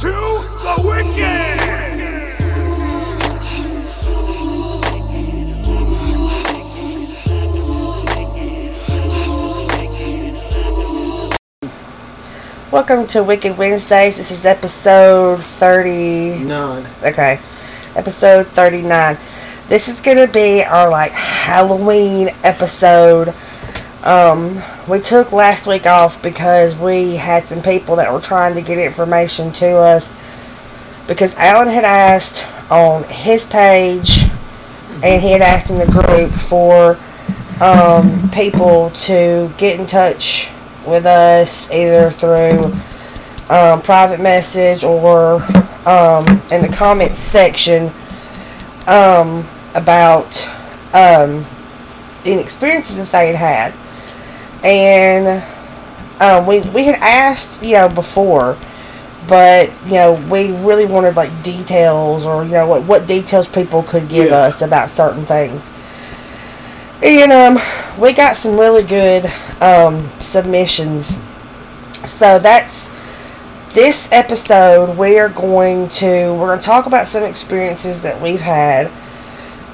to the Wicked! Welcome to Wicked Wednesdays. This is episode 30. None. Okay. Episode 39. This is going to be our like Halloween episode. Um, we took last week off because we had some people that were trying to get information to us because Alan had asked on his page and he had asked in the group for um, people to get in touch with us either through um, private message or um, in the comments section um, about um, any experiences that they had had. And um, we, we had asked, you know, before, but, you know, we really wanted like details or, you know, what, what details people could give Yeah. us about certain things. And um, we got some really good um, submissions. So that's this episode. We are going to we're going to talk about some experiences that we've had.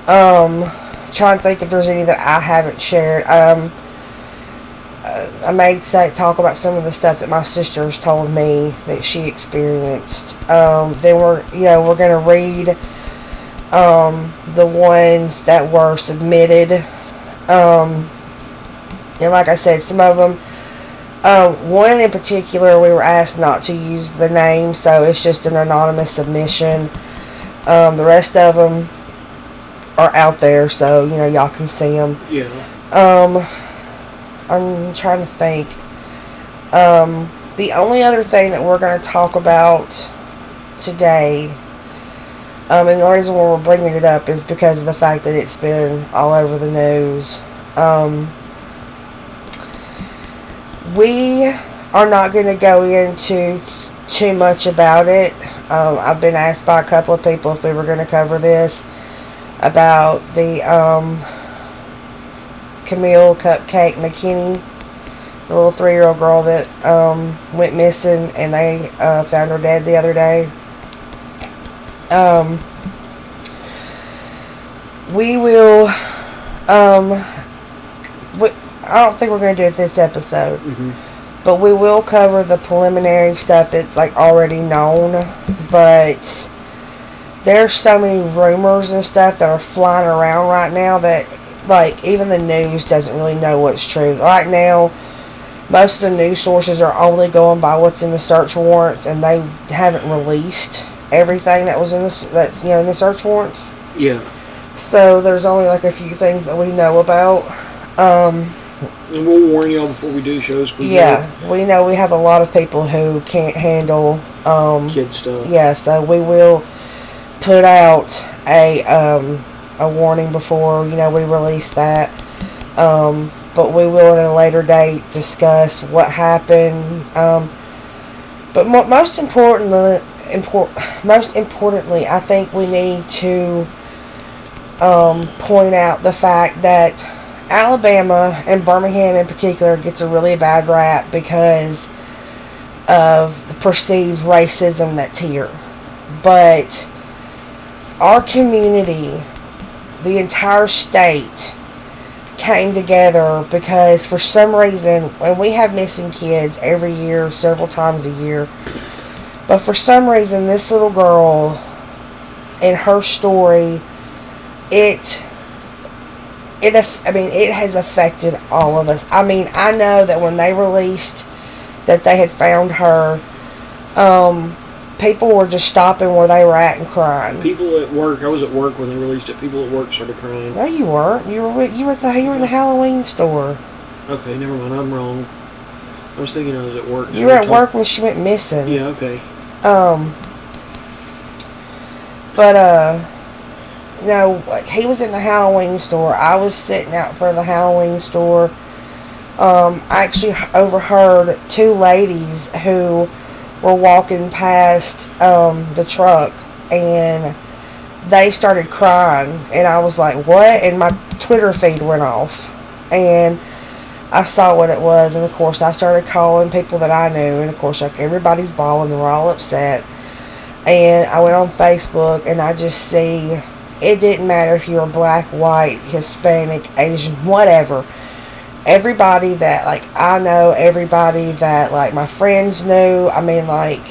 Um, trying to think if there's any that I haven't shared. Um, I may say talk about some of the stuff that my sisters told me that she experienced. Um, then we're you know we're going to read um, the ones that were submitted. Um, and like I said, some of them, um, one in particular, we were asked not to use the name, so it's just an anonymous submission. Um, the rest of them are out there, so you know y'all can see them. Yeah. Um, I'm trying to think. Um, the only other thing that we're going to talk about today, um, and the reason why we're bringing it up is because of the fact that it's been all over the news. Um, we are not going to go into too much about it. Um, I've been asked by a couple of people if we were going to cover this about the um, Kamille Cupcake McKinney, the little three year old girl that um, went missing and they uh, found her dead the other day. Um, we will. Um, we, I don't think we're going to do it this episode, hmm but we will cover the preliminary stuff that's like already known. But there's so many rumors and stuff that are flying around right now that like even the news doesn't really know what's true. Right now, most of the news sources are only going by what's in the search warrants, and they haven't released everything that was in the that's you know in the search warrants. Yeah. So there's only like a few things that we know about. Um, And we'll warn y'all before we do shows. yeah, we know we have a lot of people who can't handle. Um, Kid stuff. yeah, so we will put out a um, a warning before you know we release that. Um, but we will at a later date discuss what happened. Um, but mo- most importantly, import most importantly, I think we need to um, point out the fact that Alabama and Birmingham in particular gets a really bad rap because of the perceived racism that's here. But our community, the entire state, came together because for some reason, when we have missing kids every year, several times a year, but for some reason, this little girl and her story, it it I mean it has affected all of us. I mean, I know that when they released that they had found her, um, people were just stopping where they were at and crying. People at work. I was at work when they released it. People at work started crying. No, you weren't. You were you were at the you were in the Halloween store. Okay, never mind. I'm wrong. I was thinking I was at work. You were at work when she went missing. Yeah. Okay. Um. But uh, no, he was in the Halloween store. I was sitting out for the Halloween store. Um, I actually overheard two ladies who were walking past um the truck, and they started crying, and I was like, "What?" And my Twitter feed went off, and I saw what it was, and of course I started calling people that I knew, and of course like everybody's bawling, they're all upset. and I went on Facebook and I just see it didn't matter if you were black, white, Hispanic, Asian, whatever. Everybody that like I know, everybody that like my friends knew. I mean, like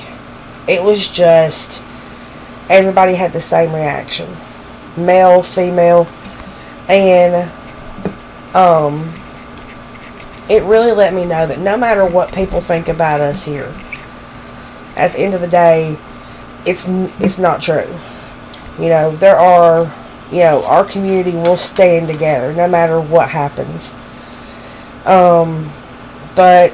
it was just everybody had the same reaction, male, female, and um, it really let me know that no matter what people think about us here, at the end of the day, it's it's not true. You know, there are, you know, our community will stand together no matter what happens. Um, but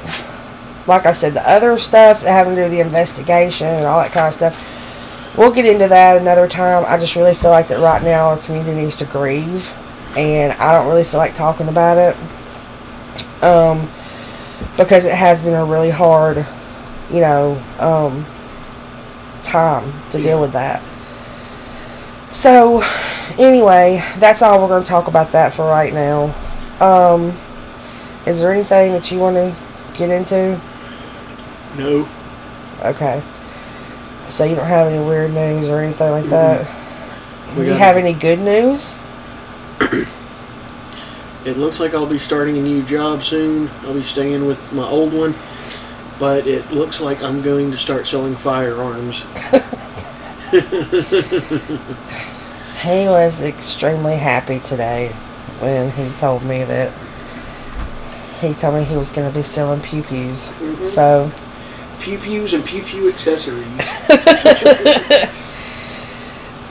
like I said, the other stuff that having to do with the investigation and all that kind of stuff, we'll get into that another time. I just really feel like that right now our community needs to grieve, and I don't really feel like talking about it. Um, because it has been a really hard, you know, um, time to deal with that. So, anyway, that's all we're going to talk about that for right now. Um, is there anything that you want to get into? No. Okay. So you don't have any weird news or anything like that? We Do you got- have any good news? It looks like I'll be starting a new job soon. I'll be staying with my old one, but it looks like I'm going to start selling firearms. He was extremely happy today when he told me that he told me he was going to be selling pew pews. Mhm. So, Pew pews and pew pew accessories.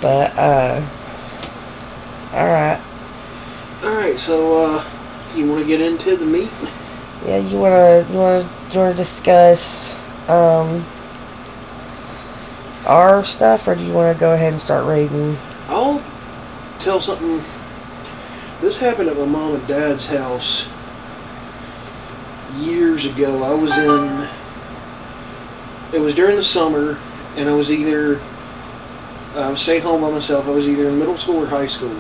but, uh, alright. Alright, so, uh, you want to get into the meat? Yeah, you want to, you want to, you want to discuss, um, our stuff or do you want to go ahead and start reading? I'll tell something. This happened at my mom and dad's house years ago. I was in. It was during the summer, and I was either. I was staying home by myself. I was either in middle school or high school.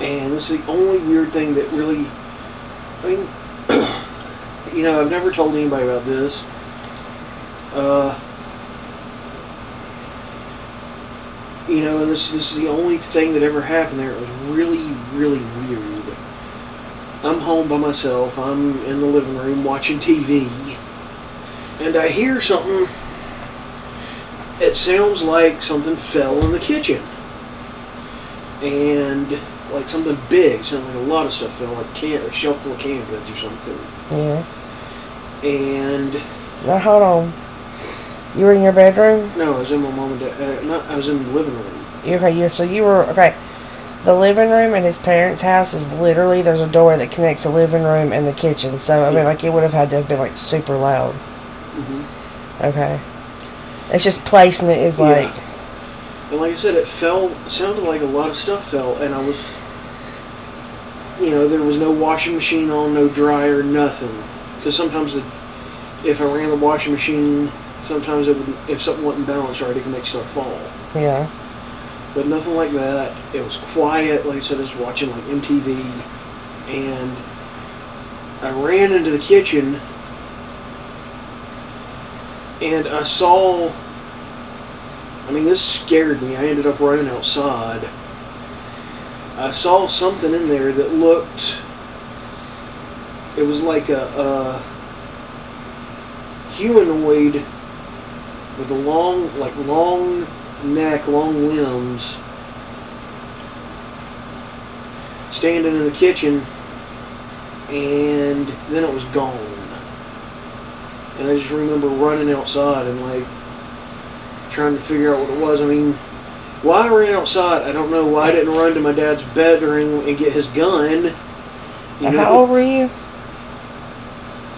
And this is the only weird thing that really. I mean, you know, I've never told anybody about this. Uh, you know, and this this is the only thing that ever happened there. It was really, really weird. I'm home by myself. I'm in the living room watching TV, and I hear something. It sounds like something fell in the kitchen, and like something big. Sounded like a lot of stuff fell, like can a shelf full of canned goods or something. Yeah. And Now, hold on. You were in your bedroom? no, I was in my mom and dad. Uh, not, I was in the living room. Okay, you so you were okay. The living room in his parents' house is literally there's a door that connects the living room and the kitchen. So I mean, like it would have had to have been like super loud. hmm Okay, it's just placement is Yeah. like And like I said, it fell. Sounded like a lot of stuff fell, and I was, you know, there was no washing machine on, no dryer, nothing. Because sometimes, the, if I ran the washing machine, sometimes it would, if something wasn't balanced right, it could make stuff fall. yeah, But nothing like that. It was quiet. Like I said, I was watching like MTV, and I ran into the kitchen, and I saw. I mean, this scared me. I ended up running outside. I saw something in there that looked. It was like a, a humanoid with a long, like long neck, long limbs, standing in the kitchen, and then it was gone. And I just remember running outside and like trying to figure out what it was. I mean, why I ran outside, I don't know. Why I didn't run to my dad's bedroom and get his gun. You know, how old were you?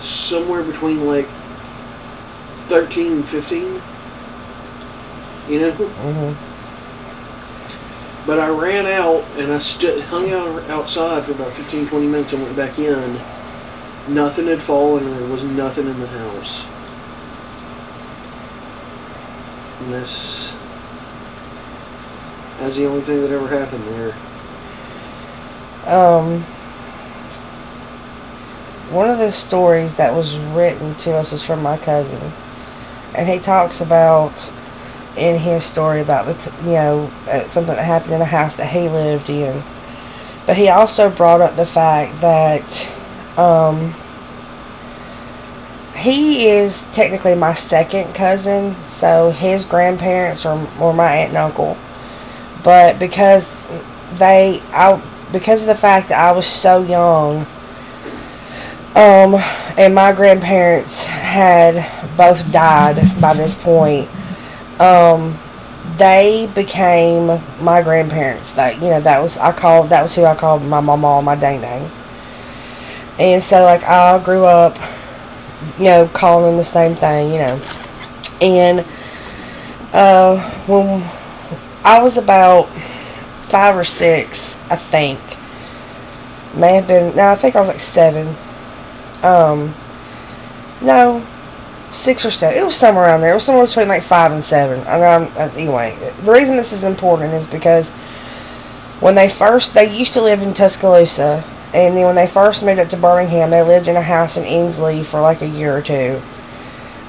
somewhere between like 13 and 15. You know? hmm But I ran out and I stood, hung out outside for about 15, 20 minutes and went back in. Nothing had fallen and there was nothing in the house. And this, that's the only thing that ever happened there. Um, one of the stories that was written to us was from my cousin. and he talks about in his story about the t- you know uh, something that happened in a house that he lived in. But he also brought up the fact that um, he is technically my second cousin, so his grandparents are, my aunt and uncle. But because they, I, because of the fact that I was so young, um, and my grandparents had both died by this point, um, they became my grandparents. That you know, that was I called that was who I called my mama my dang dang. And so like I grew up, you know, calling them the same thing, you know. And uh when I was about five or six, I think. May have been no, I think I was like seven. Um no, six or seven. It was somewhere around there. It was somewhere between like five and seven. And um, uh, anyway, the reason this is important is because when they first, they used to live in Tuscaloosa, and then when they first moved up to Birmingham, they lived in a house in Ensley for like a year or two,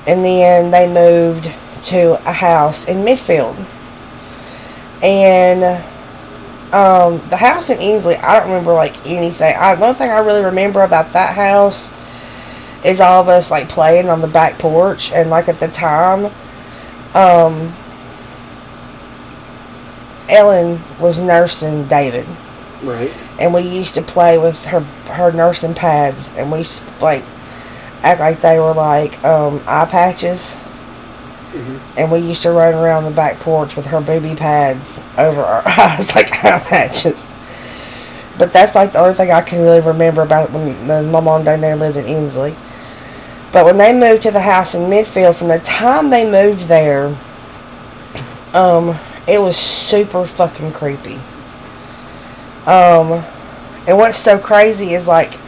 and then they moved to a house in Midfield, and um, the house in Ensley, I don't remember like anything. I, the only thing I really remember about that house is all of us like playing on the back porch and like at the time um Ellen was nursing David Right. and we used to play with her her nursing pads and we used to like act like they were like um eye patches Mhm. and we used to run around the back porch with her booby pads over our eyes like eye patches but that's like the only thing I can really remember about when, my mom and dad lived in Ensley. But when they moved to the house in Midfield, from the time they moved there, um, it was super fucking creepy. Um, and what's so crazy is like,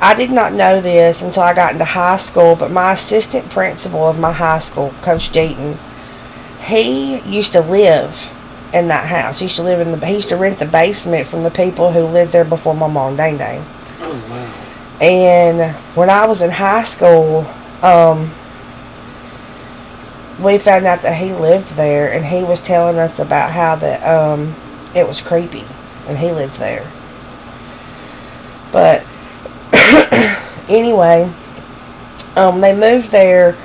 I did not know this until I got into high school, but my assistant principal of my high school, Coach Deaton, he used to live in that house. He used to live in the, he used to rent the basement from the people who lived there before my mom, Dang Dang. Oh wow. And when I was in high school, um, we found out that he lived there, and he was telling us about how that um, it was creepy, and he lived there. But anyway, um, they moved there.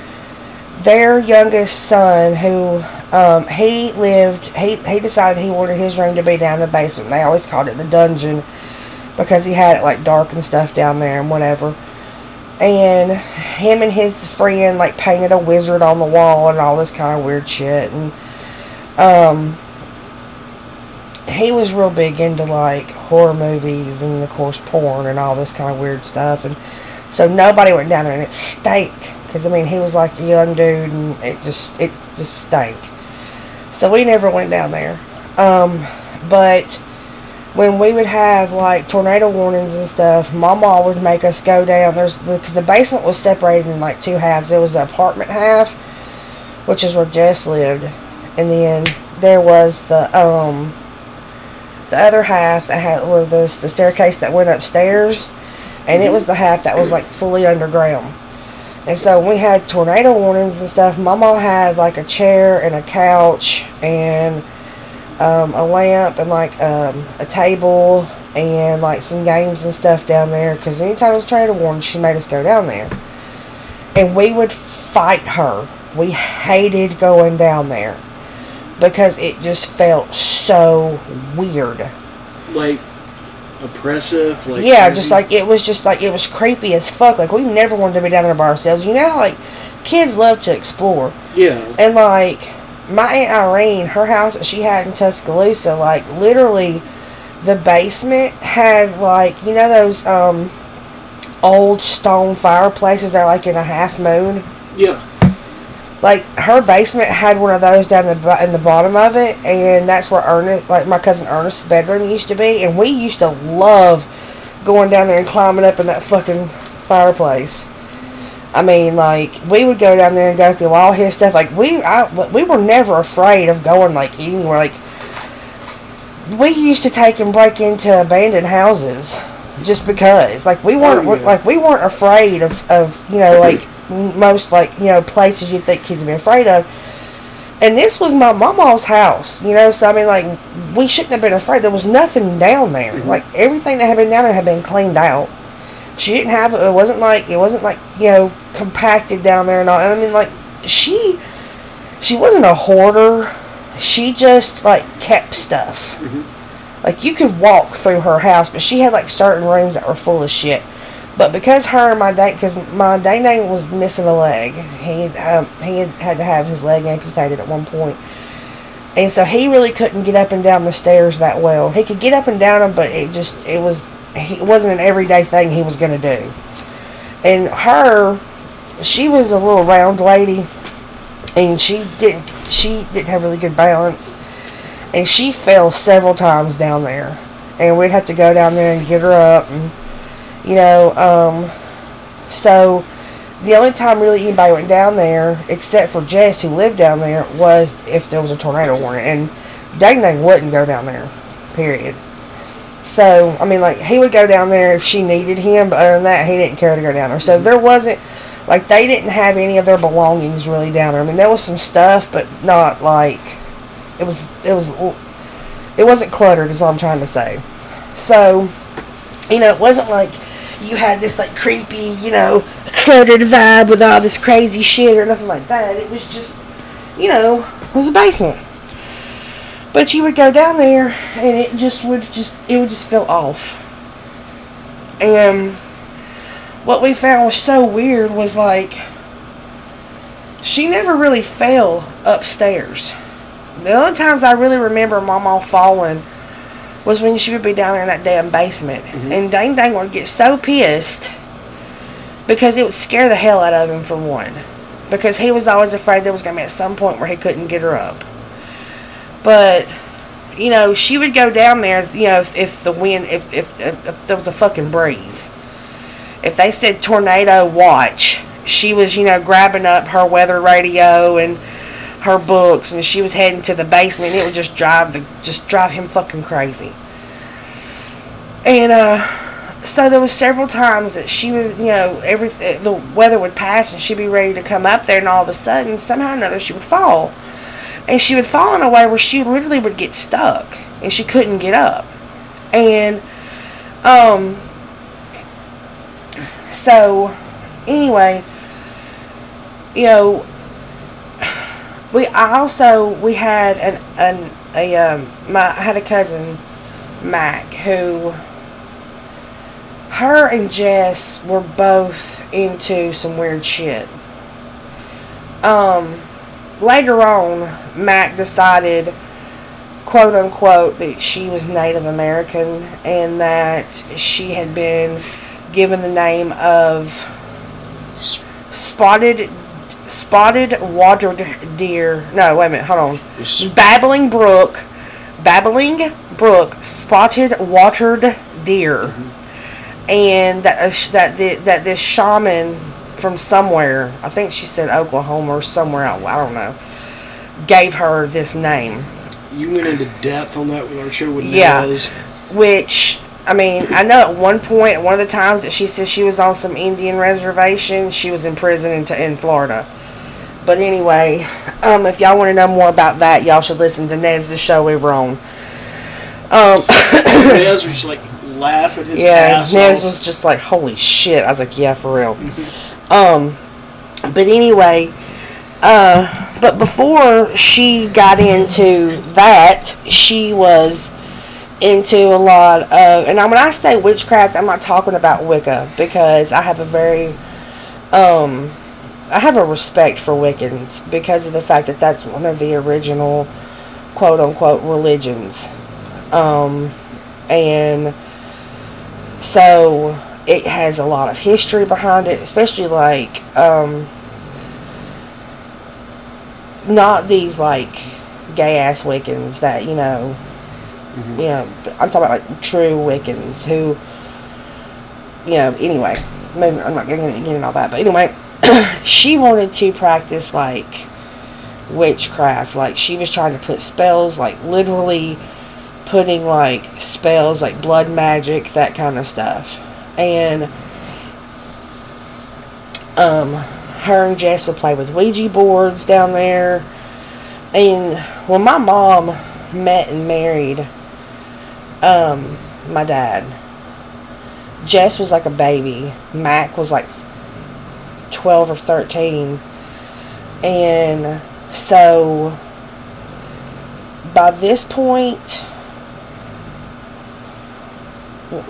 Their youngest son, who um, he lived, he he decided he wanted his room to be down in the basement. They always called it the dungeon because he had it like dark and stuff down there and whatever. And him and his friend like painted a wizard on the wall and all this kind of weird shit. And um, he was real big into like horror movies and of course porn and all this kind of weird stuff. And so nobody went down there and it stank because I mean he was like a young dude and it just it just stank. So we never went down there. Um, but when we would have like tornado warnings and stuff, Mama would make us go down. There's because the, basement was separated in like two halves. There was the apartment half, which is where Jess lived, and then there was the um the other half that had where the the staircase that went upstairs, and it was the half that was like fully underground. And so we had tornado warnings and stuff, Mama had like a chair and a couch and um, a lamp and like um, a table and like some games and stuff down there because anytime it was tornado warning she made us go down there and we would fight her we hated going down there because it just felt so weird Like oppressive. Like yeah crazy? just like it was just like it was creepy as fuck like we never wanted to be down there by ourselves you know like kids love to explore yeah. And like my aunt Irene, her house that she had in Tuscaloosa, like literally the basement had like you know those um old stone fireplaces that are like in a half moon. Yeah. Like her basement had one of those down the in the bottom of it, and that's where Ernest, like my cousin Ernest's bedroom used to be, and we used to love going down there and climbing up in that fucking fireplace. I mean, like we would go down there and go through all his stuff. Like we, I, we were never afraid of going like anywhere. Like we used to take and break into abandoned houses just because. Like we weren't Oh, yeah. like we weren't afraid of of you know like most like you know places you think kids would be afraid of. And this was my mama's house, you know. So I mean, like we shouldn't have been afraid. There was nothing down there. Mm-hmm. Like everything that had been down there had been cleaned out. She didn't have. It wasn't like it wasn't like you know compacted down there and all. I mean, like she she wasn't a hoarder. She just like kept stuff. Like you could walk through her house, but she had like certain rooms that were full of shit. But because her and my dad, because my Dang Dang was missing a leg, he had, um, he had had to have his leg amputated at one point, and so he really couldn't get up and down the stairs that well. He could get up and down them, but it just it was he, it wasn't an everyday thing he was gonna do. And her, she was a little round lady, and she didn't she didn't have really good balance, and she fell several times down there, and we'd have to go down there and get her up and you know, um, so the only time really anybody went down there, except for Jess who lived down there, was if there was a tornado warning. And Dang Dang wouldn't go down there, period. So, I mean, like, he would go down there if she needed him, but other than that, he didn't care to go down there. So there wasn't, like, they didn't have any of their belongings really down there. I mean, there was some stuff, but not like, it was, it was, it wasn't cluttered, is what I'm trying to say. So, you know, it wasn't like you had this like creepy, you know, cluttered vibe with all this crazy shit or nothing like that. It was just, you know, it was a basement. But you would go down there and it just would just it would just feel off. And what we found was so weird was like she never really fell upstairs. The only times I really remember Mama falling was when she would be down there in that damn basement. Mm-hmm. And Dang Dang would get so pissed because it would scare the hell out of him for one. Because he was always afraid there was going to be at some point where he couldn't get her up. But, you know, she would go down there, you know, if, if the wind, if, if, if, if there was a fucking breeze. If they said tornado watch, she was, you know, grabbing up her weather radio and her books and she was heading to the basement it would just drive the just drive him fucking crazy. And uh so there was several times that she would, you know, every the weather would pass and she'd be ready to come up there and all of a sudden somehow or another she would fall. And she would fall in a way where she literally would get stuck and she couldn't get up. And um so anyway, you know, we also we had an an a um my I had a cousin Mac who her and Jess were both into some weird shit. Um later on Mac decided quote unquote that she was Native American and that she had been given the name of spotted spotted water deer. No, wait a minute. Hold on. Babbling brook, babbling brook, spotted watered deer, and that uh, sh- that the, that this shaman from somewhere, I think she said Oklahoma or somewhere out. I don't know. Gave her this name, You went into depth on that with our show with Yeah. Nez. which. I mean, I know at one point, one of the times that she said she was on some Indian reservation, she was in prison in, in Florida. But anyway, um, if y'all want to know more about that, y'all should listen to Nez's show we were on. Um, Nez was just like laugh at his yeah, ass Nez was just like, holy shit. I was like, yeah, for real. Um, but anyway, uh, but before she got into that, she was into a lot of, and when I say witchcraft, I'm not talking about Wicca because I have a very, um, I have a respect for Wiccans because of the fact that that's one of the original, quote unquote, religions. Um, and so it has a lot of history behind it, especially like um, not these like gay ass Wiccans that you know, you know. I'm talking about like true Wiccans who, you know. Anyway, maybe I'm not getting getting all that, but anyway, she wanted to practice like witchcraft. Like she was trying to put spells, like literally putting like spells, like blood magic, that kind of stuff. And um, her and Jess would play with Ouija boards down there. And when my mom met and married um, my dad, Jess was like a baby. Mac was like 12 or 13. And so by this point,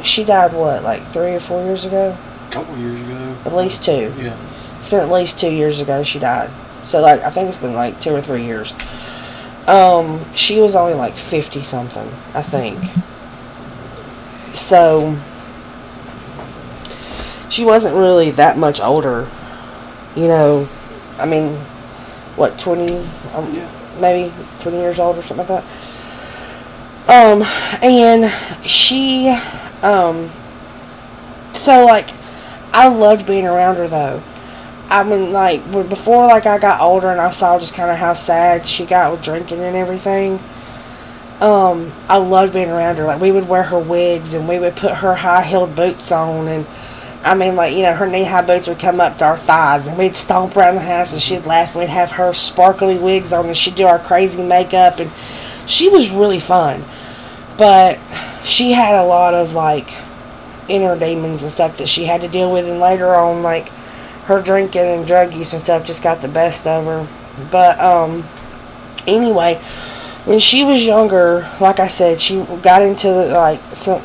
she died what, like three or four years ago? A couple years ago. At least two. Yeah. It's been at least two years ago she died. So like I think it's been like two or three years. Um, she was only like fifty something, I think. So she wasn't really that much older. You know, I mean, what twenty? Um, Yeah. maybe twenty years old or something like that. Um, and she, um, so like, I loved being around her though. I mean, like before, like I got older and I saw just kind of how sad she got with drinking and everything. Um, I loved being around her. Like we would wear her wigs and we would put her high heeled boots on and. I mean, like, you know, her knee high boots would come up to our thighs, and we'd stomp around the house, and she'd laugh, and we'd have her sparkly wigs on, and she'd do our crazy makeup, and she was really fun. But she had a lot of, like, inner demons and stuff that she had to deal with, and later on, like, her drinking and drug use and stuff just got the best of her. But, um, anyway, when she was younger, like I said, she got into, like, some.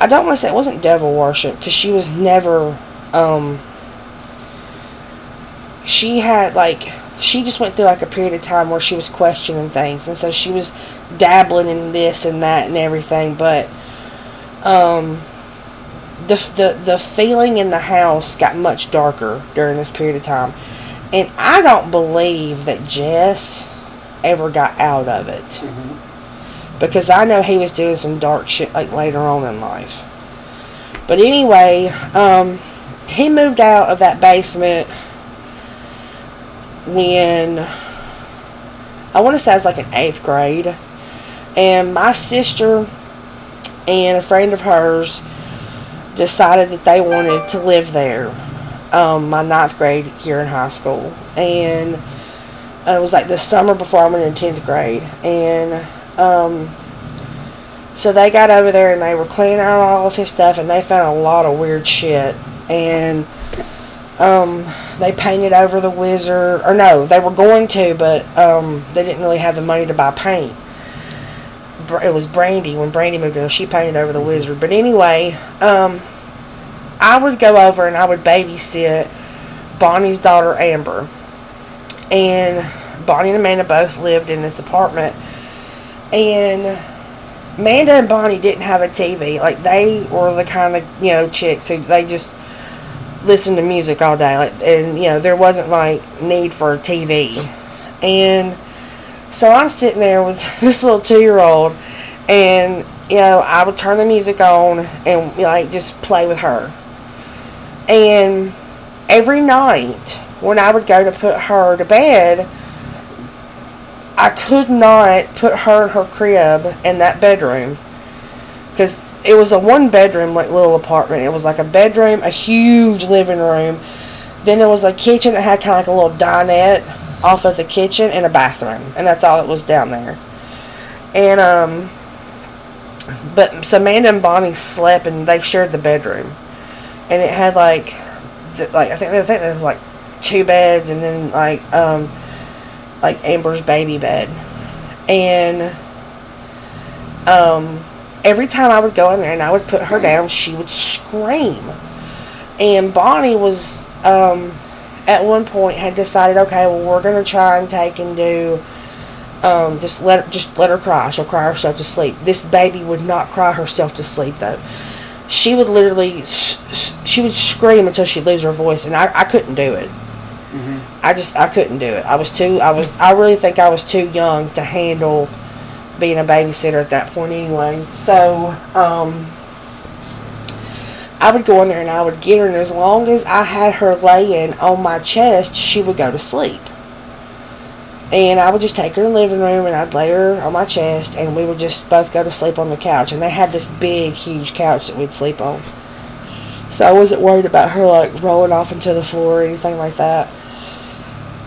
I don't want to say it wasn't devil worship because she was never, um, she had, like, she just went through, like, a period of time where she was questioning things. And so she was dabbling in this and that and everything. But, um, the, the, the feeling in the house got much darker during this period of time. And I don't believe that Jess ever got out of it. Mm-hmm. Because I know he was doing some dark shit like later on in life. But anyway, um, he moved out of that basement when I want to say I was like in eighth grade. And my sister and a friend of hers decided that they wanted to live there um, my ninth grade year in high school. And it was like the summer before I went in 10th grade. And um, so they got over there and they were cleaning out all of his stuff and they found a lot of weird shit. And um, they painted over the wizard. Or no, they were going to, but um, they didn't really have the money to buy paint. It was Brandy. When Brandy moved in, she painted over the wizard. But anyway, um, I would go over and I would babysit Bonnie's daughter Amber. And Bonnie and Amanda both lived in this apartment. And Amanda and Bonnie didn't have a TV. Like they were the kind of you know chicks who they just listened to music all day. Like and you know there wasn't like need for TV. And so I'm sitting there with this little two year old, and you know I would turn the music on and like just play with her. And every night when I would go to put her to bed, I could not put her in her crib in that bedroom because it was a one bedroom like little apartment. It was like a bedroom, a huge living room. Then there was a kitchen that had kind of like a little dinette off of the kitchen and a bathroom, and that's all it was down there. And um, but so Amanda and Bonnie slept and they shared the bedroom, and it had like, th- like I think I think there was like two beds and then like um like Amber's baby bed. And um every time I would go in there and I would put her down, she would scream. And Bonnie was um at one point had decided, okay, well we're gonna try and take and do um, just let just let her cry. She'll cry herself to sleep. This baby would not cry herself to sleep though. She would literally, she would scream until she'd lose her voice, and I, I couldn't do it. I just I couldn't do it. I was too I was I really think I was too young to handle being a babysitter at that point anyway. So um I would go in there and I would get her and as long as I had her laying on my chest, she would go to sleep. And I would just take her in the living room and I'd lay her on my chest and we would just both go to sleep on the couch. And they had this big, huge couch that we'd sleep on. So I wasn't worried about her like rolling off into the floor or anything like that.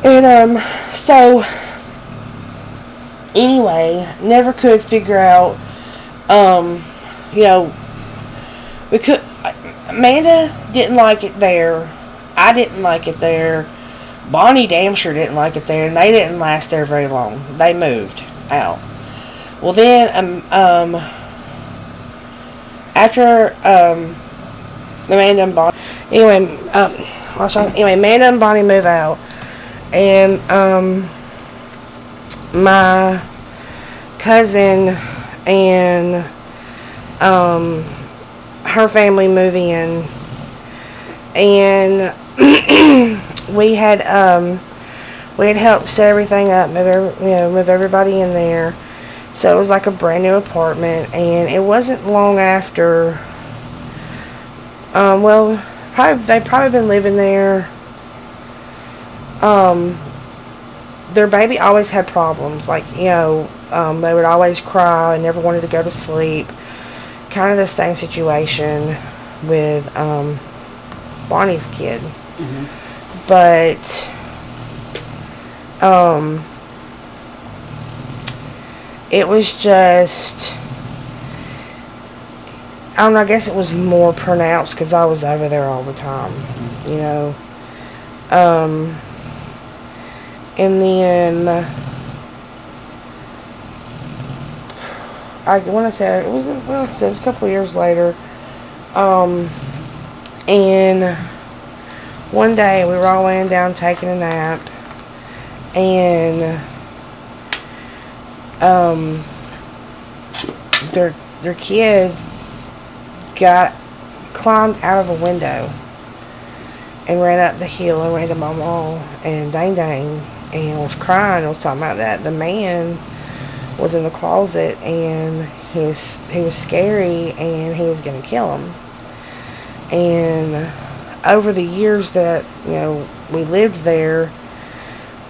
And um, so anyway, never could figure out. Um, you know, we could. Amanda didn't like it there. I didn't like it there. Bonnie damn sure didn't like it there, and they didn't last there very long. They moved out. Well, then, um, um after um, Amanda and Bonnie, anyway, um, was anyway, Amanda and Bonnie move out, and um, my cousin and um, her family move in, and we had um, we had helped set everything up, move every, you know, move everybody in there. So it was like a brand new apartment, and it wasn't long after. Um, well, probably they probably been living there. Um, their baby always had problems, like you know, um, they would always cry and never wanted to go to sleep. Kind of the same situation with um, Bonnie's kid, but um, it was just I don't know. I guess it was more pronounced because I was over there all the time, you know. Um, and then I want to say it was well, I said, it was a couple years later. Um, and one day we were all laying down taking a nap, and um, their their kid got climbed out of a window and ran up the hill and ran to my mom and dang dang and was crying. And was talking about that. The man was in the closet and he was he was scary and he was gonna kill him. And over the years that you know we lived there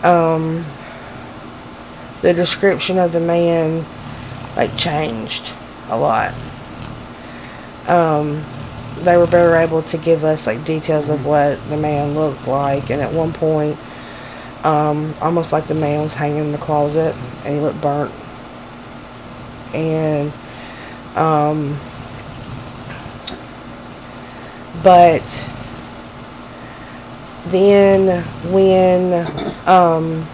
um the description of the man like changed a lot. Um they were better able to give us like details of what the man looked like. And at one point um almost like the man was hanging in the closet and he looked burnt. And um but then when um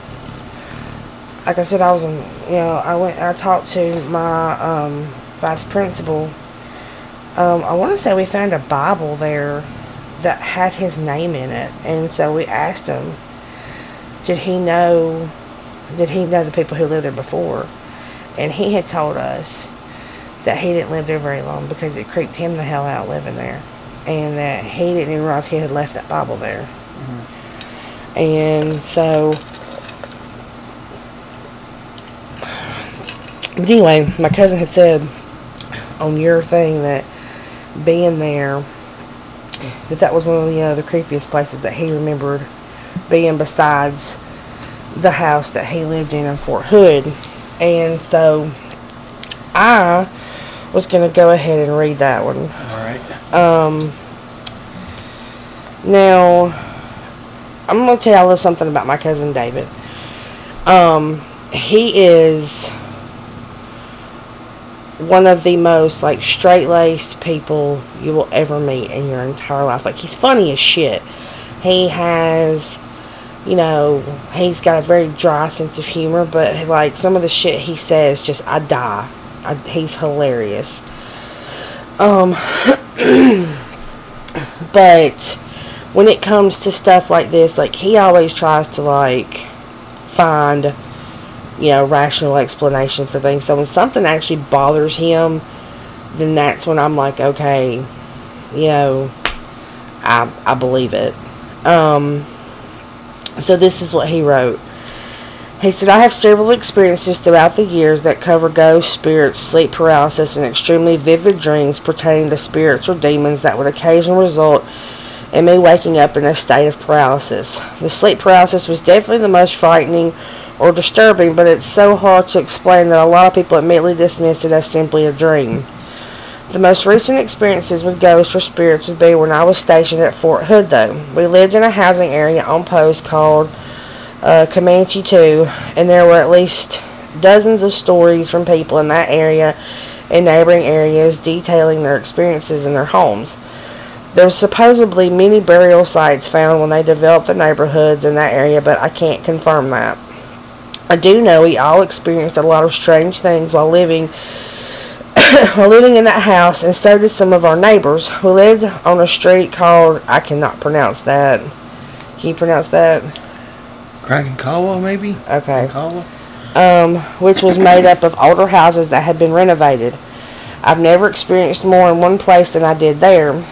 like I said I was in you know I went I talked to my um vice principal. Um I want to say we found a Bible there that had his name in it and so we asked him did he know did he know the people who lived there before? And he had told us that he didn't live there very long because it creeped him the hell out living there. And that he didn't even realize he had left that bible there. And so but anyway my cousin had said on your thing that being there that that was one of the, uh, the creepiest places that he remembered being besides the house that he lived in in Fort Hood. And so I was going to go ahead and read that one. All right. Um, now, I'm going to tell you a little something about my cousin David. Um, he is one of the most like straight laced people you will ever meet in your entire life. Like he's funny as shit. He has, you know, he's got a very dry sense of humor, but like some of the shit he says, just I die. I, he's hilarious. Um, but when it comes to stuff like this, like he always tries to like find you know, rational explanation for things. So when something actually bothers him, then that's when I'm like, okay, you know, I I believe it. Um, so this is what he wrote. He said, I have several experiences throughout the years that cover ghosts, spirits, sleep paralysis, and extremely vivid dreams pertaining to spirits or demons that would occasionally result in me waking up in a state of paralysis. The sleep paralysis was definitely the most frightening or disturbing, but it's so hard to explain that a lot of people immediately dismiss it as simply a dream. The most recent experiences with ghosts or spirits would be when I was stationed at Fort Hood, though. We lived in a housing area on post called uh, Comanche too, and there were at least dozens of stories from people in that area and neighboring areas detailing their experiences in their homes. There were supposedly many burial sites found when they developed the neighborhoods in that area, but I can't confirm that. I do know we all experienced a lot of strange things while living living in that house, and so did some of our neighbors. We lived on a street called I cannot pronounce that. Can you pronounce that? Krakenkawa, maybe? Okay. Kawa? um, which was made up of older houses that had been renovated. I've never experienced more in one place than I did there.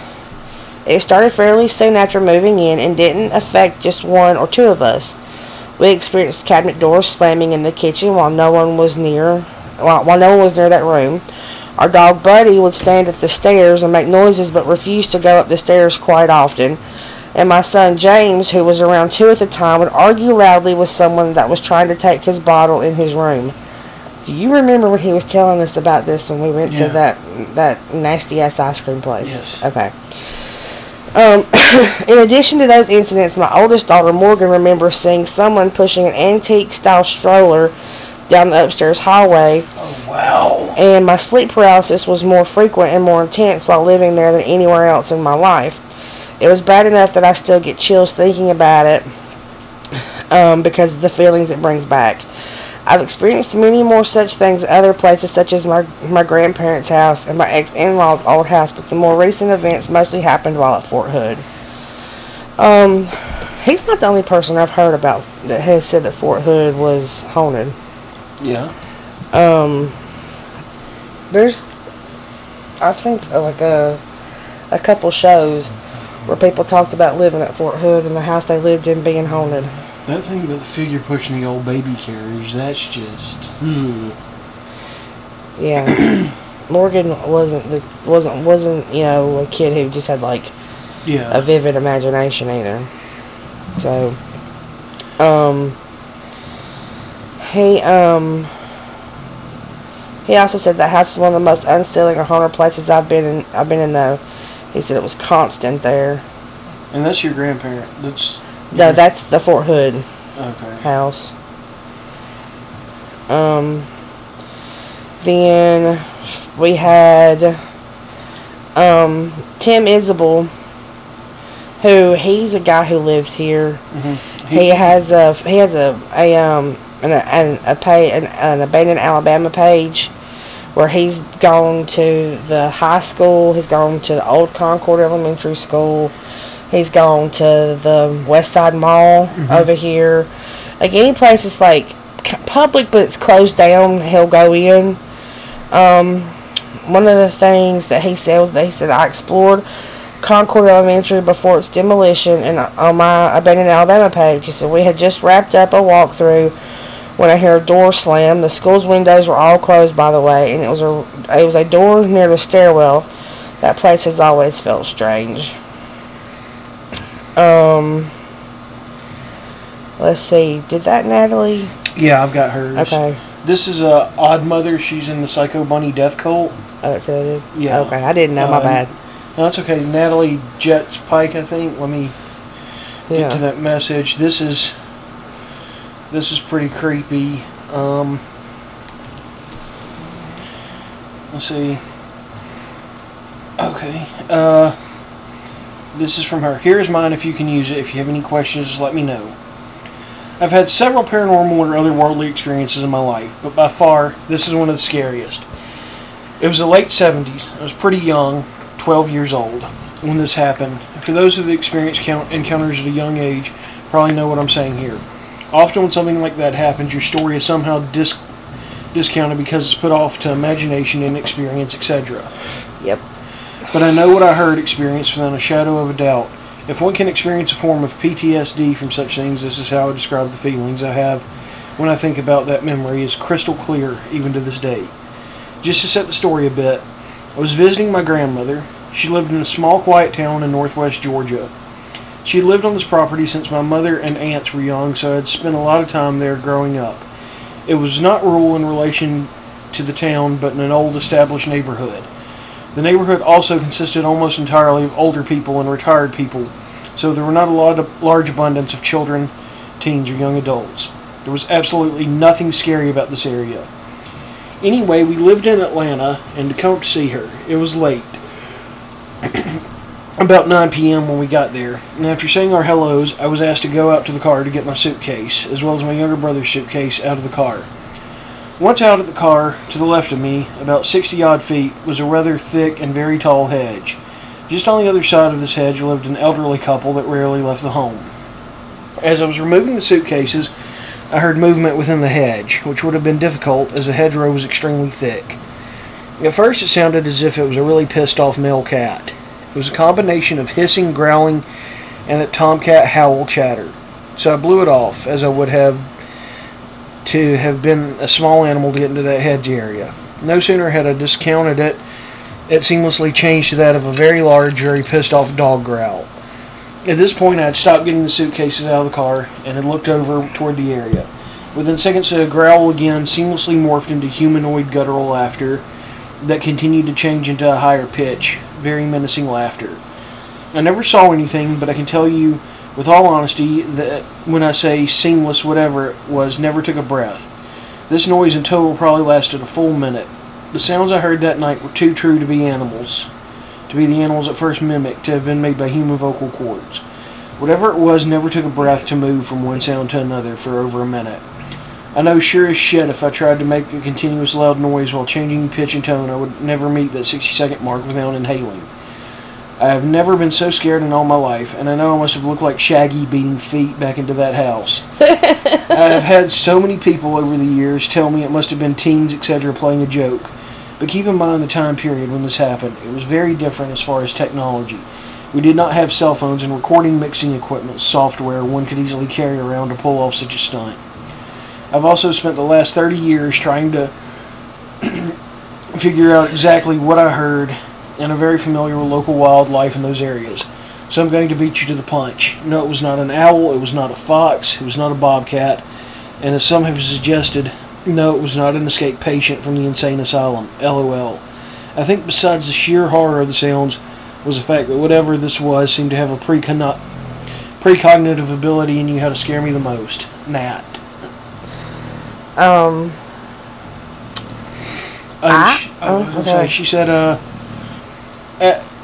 It started fairly soon after moving in and didn't affect just one or two of us. We experienced cabinet doors slamming in the kitchen while no one was near, while, while no one was near that room. Our dog Buddy would stand at the stairs and make noises but refused to go up the stairs quite often. And my son James, who was around two at the time, would argue loudly with someone that was trying to take his bottle in his room. Do you remember when he was telling us about this when we went Yeah. to that that nasty ass ice cream place? Yes. Okay. Um, in addition to those incidents, my oldest daughter Morgan remembers seeing someone pushing an antique style stroller down the upstairs hallway Oh, wow. and my sleep paralysis was more frequent and more intense while living there than anywhere else in my life. It was bad enough that I still get chills thinking about it um, because of the feelings it brings back. I've experienced many more such things at other places, such as my, my grandparents' house and my ex in law's old house, but the more recent events mostly happened while at Fort Hood. Um, he's not the only person I've heard about that has said that Fort Hood was haunted. Yeah. Um, there's, I've seen uh, like a, a couple shows where people talked about living at Fort Hood and the house they lived in being haunted. That thing about the figure pushing the old baby carriage, that's just. Ugh. Yeah, Morgan wasn't the, wasn't wasn't you know a kid who just had like a vivid imagination either. So, um, he um. He also said that house is one of the most unsettling or haunted places I've been in. I've been in though. He said it was constant there. And that's your grandparent. That's. No, that's the Fort Hood Okay. house. Um, then we had um, Tim Isabel, who he's a guy who lives here. Mm-hmm. He has a he has a a um an an, a pay an, an abandoned Alabama page where he's gone to the high school. He's gone to the old Concord Elementary School. He's gone to the West Side Mall over here. Like any place that's like public but it's closed down, he'll go in. Um, one of the things that he said was that he said I explored Concord Elementary before its demolition, and on my abandoned Alabama page, he said we had just wrapped up a walkthrough when I hear a door slam. The school's windows were all closed, by the way, and it was a it was a door near the stairwell. That place has always felt strange. Um, let's see. Did that Natalie? Yeah, I've got hers. Okay. This is a odd mother. She's in the Psycho Bunny Death Cult. Oh, that's it is. Yeah. Okay, I didn't know. My Um, bad. No, that's okay. Natalie Jets Pike, I think. Let me get to that message. This is this is pretty creepy. Um, let's see. Okay. Uh, this is from her. Here's mine. If you can use it. If you have any questions, let me know. I've had several paranormal or otherworldly experiences in my life, but by far, this is one of the scariest. It was the late 70s. I was pretty young, 12 years old, when this happened. For those who have experienced encounters at a young age, probably know what I'm saying here. Often, when something like that happens, your story is somehow dis- discounted because it's put off to imagination and experience, etc. Yep. But I know what I heard, experienced without a shadow of a doubt. If one can experience a form of PTSD from such things, this is how I describe the feelings I have when I think about that memory. is crystal clear, even to this day. Just to set the story a bit, I was visiting my grandmother. She lived in a small, quiet town in northwest Georgia. She lived on this property since my mother and aunts were young, so I had spent a lot of time there growing up. It was not rural in relation to the town, but in an old established neighborhood. The neighborhood also consisted almost entirely of older people and retired people, so there were not a lot of large abundance of children teens or young adults. There was absolutely nothing scary about this area. Anyway, we lived in Atlanta and to come to see her. It was late. About 9 p.m. when we got there, and after saying our hellos, I was asked to go out to the car to get my suitcase, as well as my younger brother's suitcase, out of the car. Once out of the car, to the left of me, about 60 odd feet, was a rather thick and very tall hedge. Just on the other side of this hedge lived an elderly couple that rarely left the home. As I was removing the suitcases, I heard movement within the hedge, which would have been difficult as the hedgerow was extremely thick. At first, it sounded as if it was a really pissed off male cat. It was a combination of hissing, growling, and that tomcat howl chatter. So I blew it off, as I would have to have been a small animal to get into that hedge area. No sooner had I discounted it, it seamlessly changed to that of a very large, very pissed off dog growl. At this point, I had stopped getting the suitcases out of the car and had looked over toward the area. Within seconds, the growl again seamlessly morphed into humanoid guttural laughter that continued to change into a higher pitch, very menacing laughter. I never saw anything, but I can tell you with all honesty that when I say seamless, whatever it was, never took a breath. This noise in total probably lasted a full minute. The sounds I heard that night were too true to be animals, to be the animals at first mimicked, to have been made by human vocal cords. Whatever it was never took a breath to move from one sound to another for over a minute. I know sure as shit if I tried to make a continuous loud noise while changing pitch and tone, I would never meet that 60 second mark without inhaling. I have never been so scared in all my life, and I know I must have looked like Shaggy beating feet back into that house. I have had so many people over the years tell me it must have been teens, etc., playing a joke. But keep in mind the time period when this happened. It was very different as far as technology. We did not have cell phones and recording mixing equipment, software one could easily carry around to pull off such a stunt. I've also spent the last 30 years trying to figure out exactly what I heard and I'm very familiar with local wildlife in those areas. So I'm going to beat you to the punch. No, it was not an owl, it was not a fox, it was not a bobcat, and as some have suggested, no, it was not an escaped patient from the insane asylum. LOL. I think besides the sheer horror of the sounds was the fact that whatever this was seemed to have a precogn- precognitive ability and knew how to scare me the most. Nat. Um, she, I Oh, gonna okay. say, she said, uh,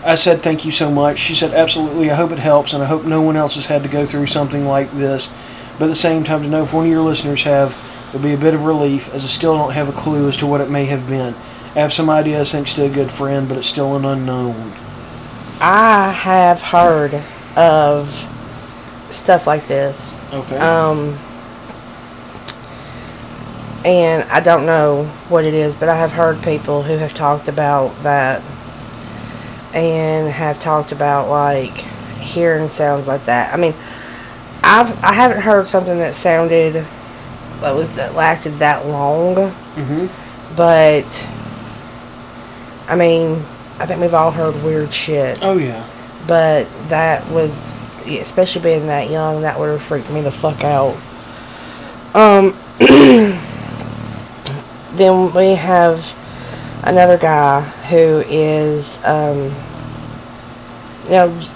I said, thank you so much. She said, absolutely. I hope it helps, and I hope no one else has had to go through something like this. But at the same time, to know if one of your listeners have, would be a bit of relief, as I still don't have a clue as to what it may have been. I have some ideas thanks to a good friend, but it's still an unknown. I have heard of stuff like this. Okay. Um, and I don't know what it is, but I have heard people who have talked about that and have talked about like hearing sounds like that. I mean, I've I haven't heard something that sounded that was that lasted that long, mm-hmm. but I mean, I think we've all heard weird shit. Oh, yeah. But that would, especially being that young, that would have freaked me the fuck out. Um, then we have another guy who is, um, you know,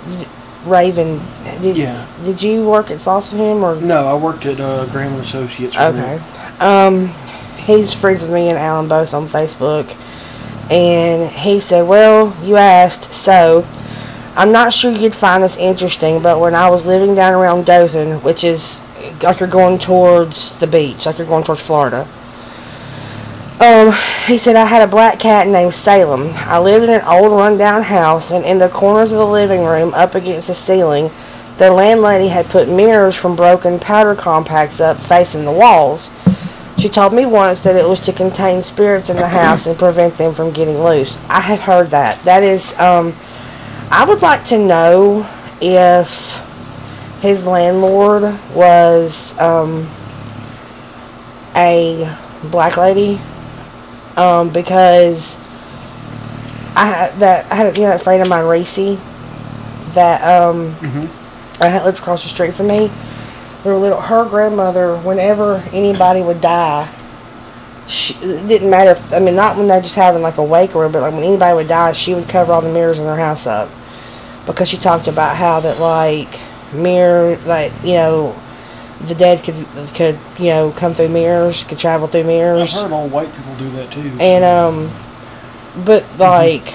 Raven. Did, Yeah. Did you work at Sauce him or? No, I worked at uh, Graham Associates. for Okay. Um, he's friends with me and Alan both on Facebook. And he said, Well, you asked, so I'm not sure you'd find this interesting, but when I was living down around Dothan, which is like you're going towards the beach, like you're going towards Florida. Um, he said I had a black cat named Salem. I lived in an old rundown house, and in the corners of the living room, up against the ceiling, the landlady had put mirrors from broken powder compacts up facing the walls. She told me once that it was to contain spirits in the house and prevent them from getting loose. I have heard that. That is, um, I would like to know if his landlord was, um, a black lady. Um, because I had that, I had, you know, that friend of mine, Racy, that, um, I had lived across the street from me. Her little, her grandmother, whenever anybody would die, she, it didn't matter. If, I mean, not when they just having like a wake or, but like when anybody would die, she would cover all the mirrors in their house up because she talked about how that like mirror, like you know, the dead could could you know come through mirrors, could travel through mirrors. I've mirrors, heard all white people do that too. and um, but like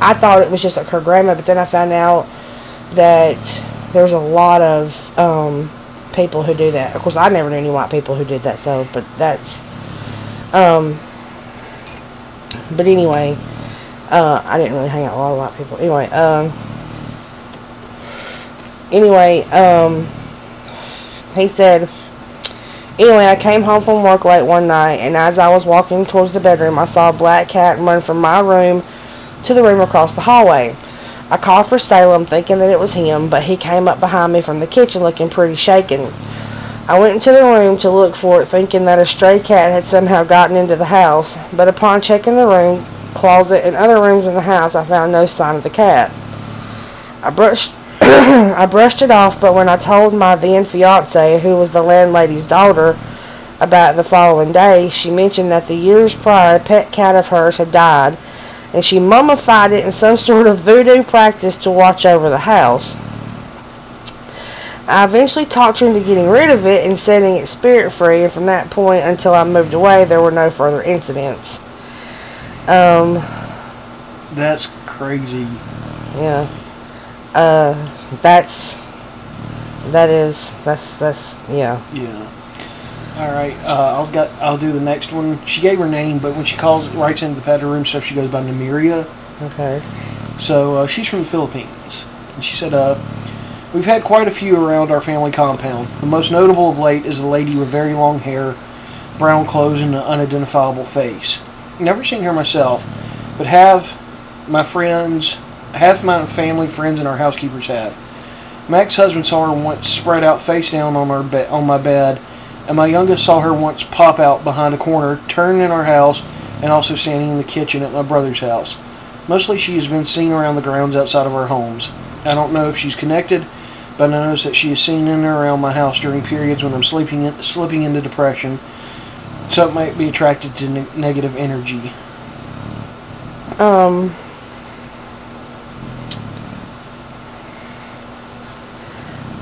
I thought it was just like her grandma, but then I found out that there's a lot of um people who do that. Of course, I never knew any white people who did that. So, but that's um. But anyway, uh, I didn't really hang out with a lot of white people. Anyway, um. Anyway, um. He said. Anyway, I came home from work late one night, and as I was walking towards the bedroom, I saw a black cat run from my room to the room across the hallway. I called for Salem, thinking that it was him, but he came up behind me from the kitchen looking pretty shaken. I went into the room to look for it, thinking that a stray cat had somehow gotten into the house, but upon checking the room, closet, and other rooms in the house, I found no sign of the cat. I brushed I brushed it off, but when I told my then fiance, who was the landlady's daughter, about the following day, she mentioned that the years prior a pet cat of hers had died, and she mummified it in some sort of voodoo practice to watch over the house. I eventually talked her into getting rid of it and setting it spirit free, and from that point until I moved away, there were no further incidents. Um, That's crazy. yeah. Uh, that's that is that's that's yeah. Yeah. All right. Uh, I'll got. I'll do the next one. She gave her name, but when she calls, writes into the Padded Room stuff, she goes by Namiria. Okay. So uh, she's from the Philippines, and she said, uh, "We've had quite a few around our family compound. The most notable of late is a lady with very long hair, brown clothes, and an unidentifiable face. Never seen her myself, but have my friends, half my family, friends, and our housekeepers have. My ex-husband saw her once spread out face down on our be- on my bed, and my youngest saw her once pop out behind a corner, turn in our house, and also standing in the kitchen at my brother's house. Mostly she has been seen around the grounds outside of our homes. I don't know if she's connected, but I notice that she is seen in and around my house during periods when I'm sleeping in, slipping into depression, so it might be attracted to ne- negative energy. Um.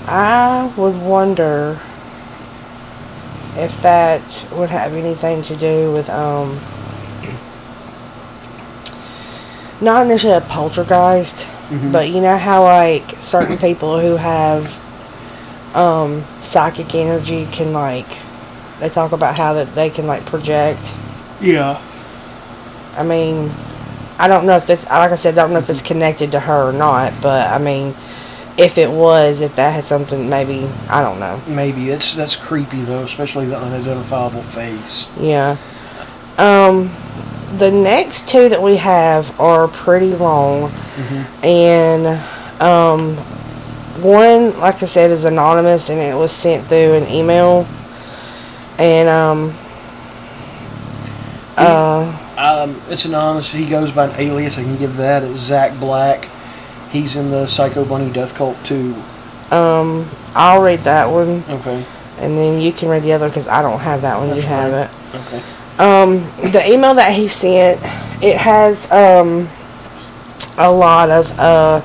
I would wonder if that would have anything to do with um not initially a poltergeist, but you know how like certain people who have um psychic energy can like they talk about how that they can like project? Yeah. I mean, I don't know if that's like I said, I don't know if it's connected to her or not, but I mean, if it was, if that had something, maybe I don't know. Maybe that's that's creepy though, especially the unidentifiable face. Yeah. Um, the next two that we have are pretty long, and um, one, like I said, is anonymous, and it was sent through an email, and um, uh. Um, it's anonymous. He goes by an alias. I can give that. It's Zach Black. He's in the Psycho Bunny Death Cult too. Um, I'll read that one, Okay. and then you can read the other one because I don't have that one. That's you have it. Okay. Um, the email that he sent, it has um a lot of uh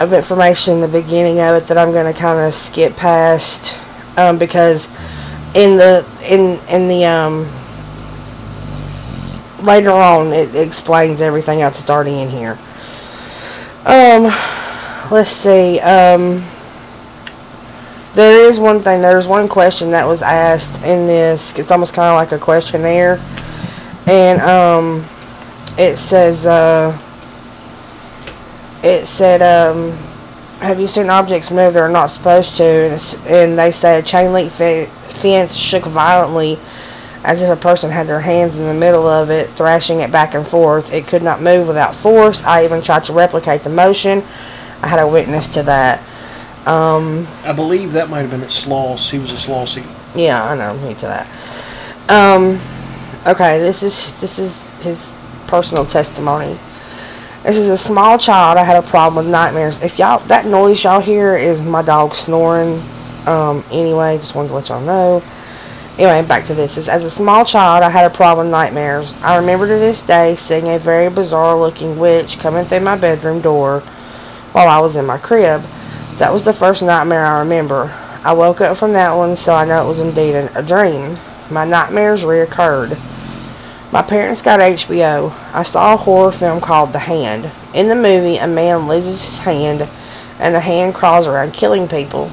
of information in the beginning of it that I'm gonna kind of skip past, um, because in the in in the um later on it explains everything else that's already in here. Um, let's see. Um, there is one thing. There's one question that was asked in this. It's almost kind of like a questionnaire, and um, it says uh, it said um, have you seen objects move that are not supposed to? And, and they said a chain link fe- fence shook violently as if a person had their hands in the middle of it, thrashing it back and forth. It could not move without force. I even tried to replicate the motion. I had a witness to that. Um, I believe that might have been at Sloss. He was a Slossy. yeah, I know. Me to that. Um, okay, this is this is his personal testimony. This is a small child. I had a problem with nightmares. If y'all that noise y'all hear is my dog snoring. Um, anyway, just wanted to let y'all know. Anyway, back to this. As a small child, I had a problem with nightmares. I remember to this day seeing a very bizarre looking witch coming through my bedroom door while I was in my crib. That was the first nightmare I remember. I woke up from that one, so I know it was indeed a, a dream. My nightmares reoccurred. My parents got HBO. I saw a horror film called The Hand. In the movie, a man loses his hand and the hand crawls around killing people.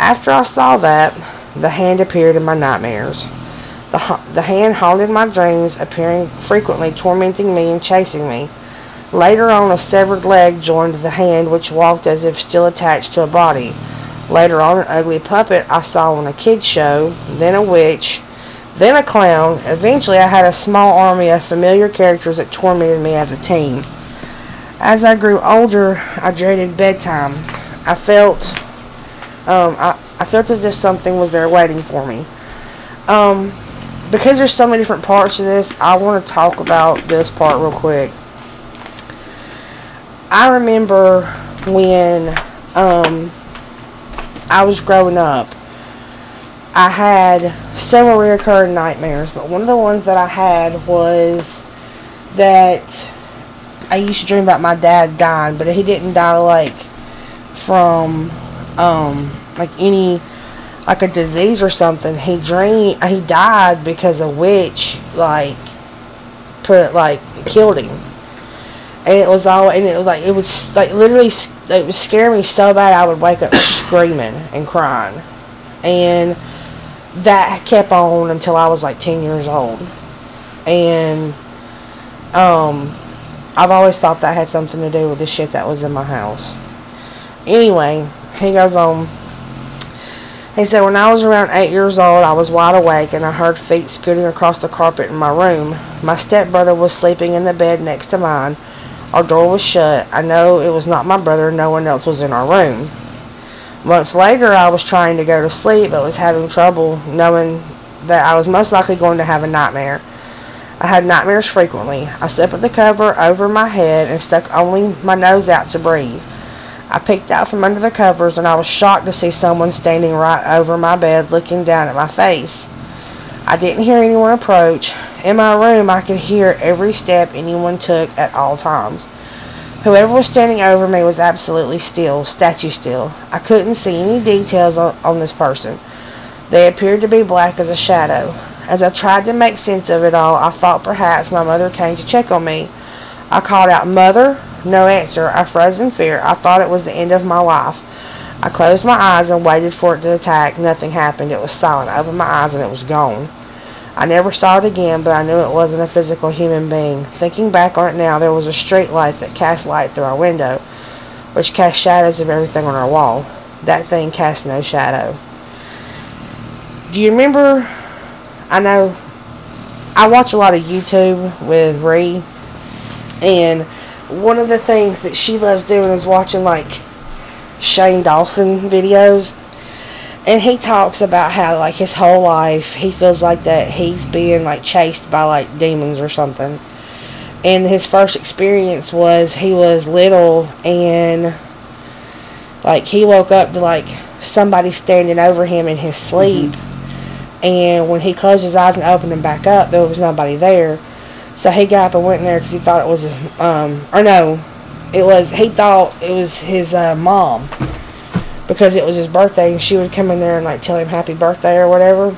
After I saw that, the hand appeared in my nightmares. The, the hand haunted my dreams, appearing frequently, tormenting me and chasing me. Later on, a severed leg joined the hand, which walked as if still attached to a body. Later on, an ugly puppet I saw on a kid's show, then a witch, then a clown. Eventually, I had a small army of familiar characters that tormented me as a teen. As I grew older, I dreaded bedtime. I felt, um, I, I felt as if something was there waiting for me. Um, because there's so many different parts to this, I want to talk about this part real quick. I remember when um, I was growing up, I had several recurring nightmares, but one of the ones that I had was that I used to dream about my dad dying, but he didn't die like from um, like any like a disease or something. He dreamed he died because a witch like put like killed him, and it was all and it was like it was like literally it would scare me so bad I would wake up screaming and crying, and that kept on until I was like ten years old, and um. I've always thought that had something to do with the shit that was in my house. Anyway, he goes on. He said, When I was around eight years old, I was wide awake and I heard feet scooting across the carpet in my room. My stepbrother was sleeping in the bed next to mine. Our door was shut. I know it was not my brother, no one else was in our room. Months later, I was trying to go to sleep but was having trouble knowing that I was most likely going to have a nightmare. I had nightmares frequently. I slept with the cover over my head and stuck only my nose out to breathe. I peeked out from under the covers and I was shocked to see someone standing right over my bed looking down at my face. I didn't hear anyone approach. In my room, I could hear every step anyone took at all times. Whoever was standing over me was absolutely still, statue still. I couldn't see any details on, on this person. They appeared to be black as a shadow. As I tried to make sense of it all, I thought perhaps my mother came to check on me. I called out, Mother? No answer. I froze in fear. I thought it was the end of my life. I closed my eyes and waited for it to attack. Nothing happened. It was silent. I opened my eyes and it was gone. I never saw it again, but I knew it wasn't a physical human being. Thinking back on it now, there was a street light that cast light through our window, which cast shadows of everything on our wall. That thing cast no shadow. Do you remember I know I watch a lot of YouTube with Ree, and one of the things that she loves doing is watching like Shane Dawson videos. And he talks about how like his whole life he feels like that he's being like chased by like demons or something. And his first experience was he was little and like he woke up to like somebody standing over him in his sleep. Mm-hmm and when he closed his eyes and opened them back up, there was nobody there. So he got up and went in there because he thought it was his, um, or no, it was, he thought it was his uh, mom because it was his birthday and she would come in there and like tell him happy birthday or whatever.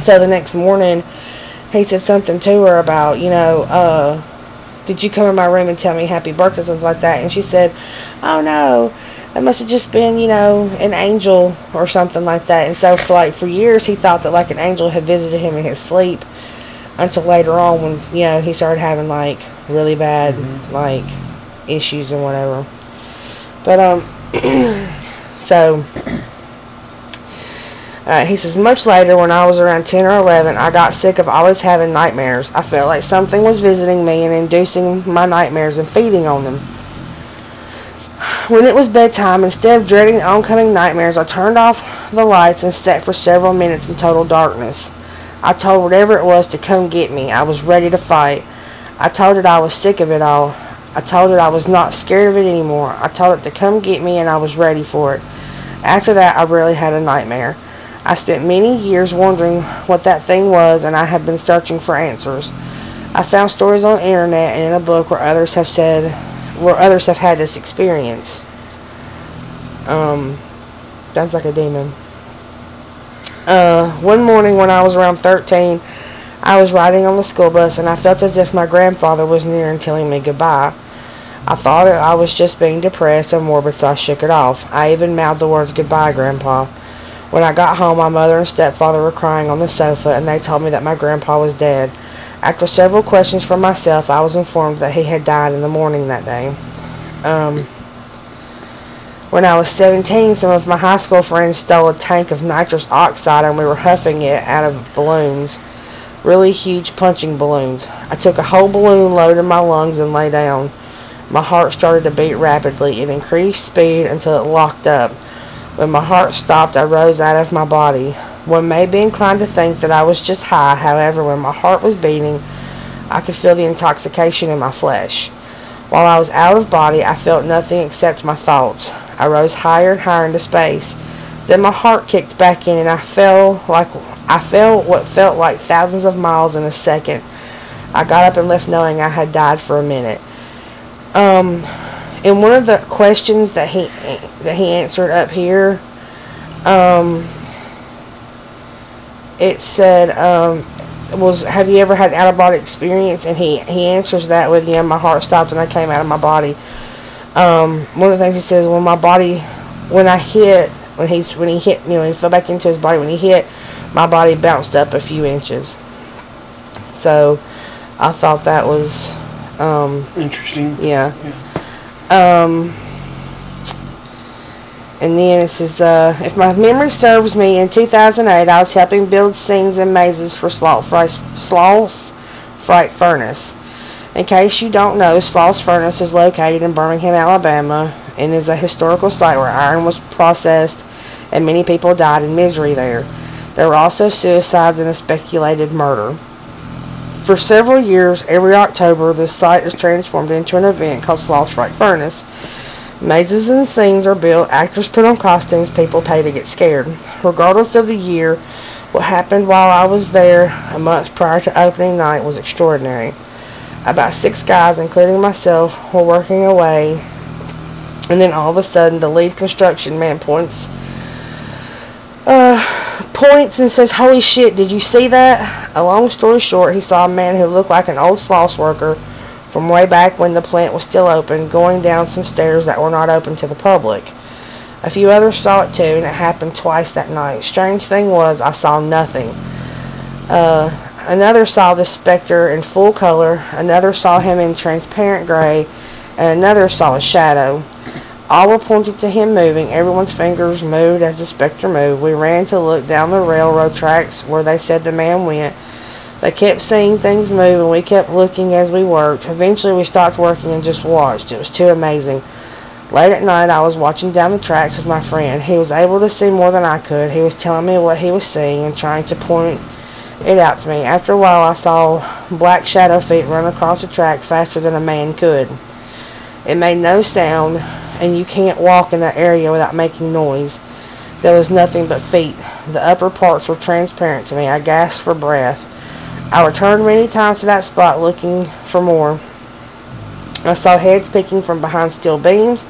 So the next morning, he said something to her about, you know, uh, did you come in my room and tell me happy birthday, or something like that? And she said, oh no, that must have just been, you know, an angel or something like that. And so for like for years he thought that like an angel had visited him in his sleep until later on when, you know, he started having like really bad mm-hmm. like issues and whatever. But um so uh, he says, much later, when I was around 10 or 11, I got sick of always having nightmares. I felt like something was visiting me and inducing my nightmares and feeding on them. When it was bedtime, instead of dreading the oncoming nightmares, I turned off the lights and sat for several minutes in total darkness. I told whatever it was to come get me. I was ready to fight. I told it I was sick of it all. I told it I was not scared of it anymore. I told it to come get me and I was ready for it. After that, I really had a nightmare. I spent many years wondering what that thing was and I have been searching for answers. I found stories on the internet and in a book where others have said where others have had this experience. Um, that's like a demon. Uh, one morning when I was around 13, I was riding on the school bus and I felt as if my grandfather was near and telling me goodbye. I thought I was just being depressed and morbid, so I shook it off. I even mouthed the words goodbye, Grandpa. When I got home, my mother and stepfather were crying on the sofa, and they told me that my grandpa was dead. After several questions from myself, I was informed that he had died in the morning that day. Um, when I was 17, some of my high school friends stole a tank of nitrous oxide and we were huffing it out of balloons. Really huge punching balloons. I took a whole balloon load in my lungs and lay down. My heart started to beat rapidly. It increased speed until it locked up. When my heart stopped, I rose out of my body. One may be inclined to think that I was just high. However, when my heart was beating, I could feel the intoxication in my flesh. While I was out of body, I felt nothing except my thoughts. I rose higher and higher into space. Then my heart kicked back in and I fell like I fell what felt like thousands of miles in a second. I got up and left knowing I had died for a minute. Um in one of the questions that he that he answered up here, um it said um was have you ever had out of body experience and he he answers that with yeah my heart stopped and I came out of my body um, one of the things he says when my body when I hit when he's when he hit you know he fell back into his body when he hit my body bounced up a few inches so I thought that was um, Interesting. yeah um, and then it says, uh, if my memory serves me, in 2008, I was helping build scenes and mazes for Sloss Fright Furnace. In case you don't know, Sloss Furnace is located in Birmingham, Alabama, and is a historical site where iron was processed and many people died in misery there. There were also suicides and a speculated murder. For several years, every October, this site is transformed into an event called Sloss Fright Furnace. Mazes and scenes are built, actors put on costumes, people pay to get scared. Regardless of the year, what happened while I was there a month prior to opening night was extraordinary. About six guys, including myself, were working away, and then all of a sudden the lead construction man points uh, points and says, Holy shit, did you see that? A long story short, he saw a man who looked like an old Sloss worker from way back when the plant was still open, going down some stairs that were not open to the public. A few others saw it too, and it happened twice that night. Strange thing was, I saw nothing. Uh, another saw the specter in full color, another saw him in transparent gray, and another saw a shadow. All were pointed to him moving. Everyone's fingers moved as the specter moved. We ran to look down the railroad tracks where they said the man went. They kept seeing things move, and we kept looking as we worked. Eventually, we stopped working and just watched. It was too amazing. Late at night, I was watching down the tracks with my friend. He was able to see more than I could. He was telling me what he was seeing and trying to point it out to me. After a while, I saw black shadow feet run across the track faster than a man could. It made no sound, and you can't walk in that area without making noise. There was nothing but feet. The upper parts were transparent to me. I gasped for breath. I returned many times to that spot looking for more. I saw heads peeking from behind steel beams,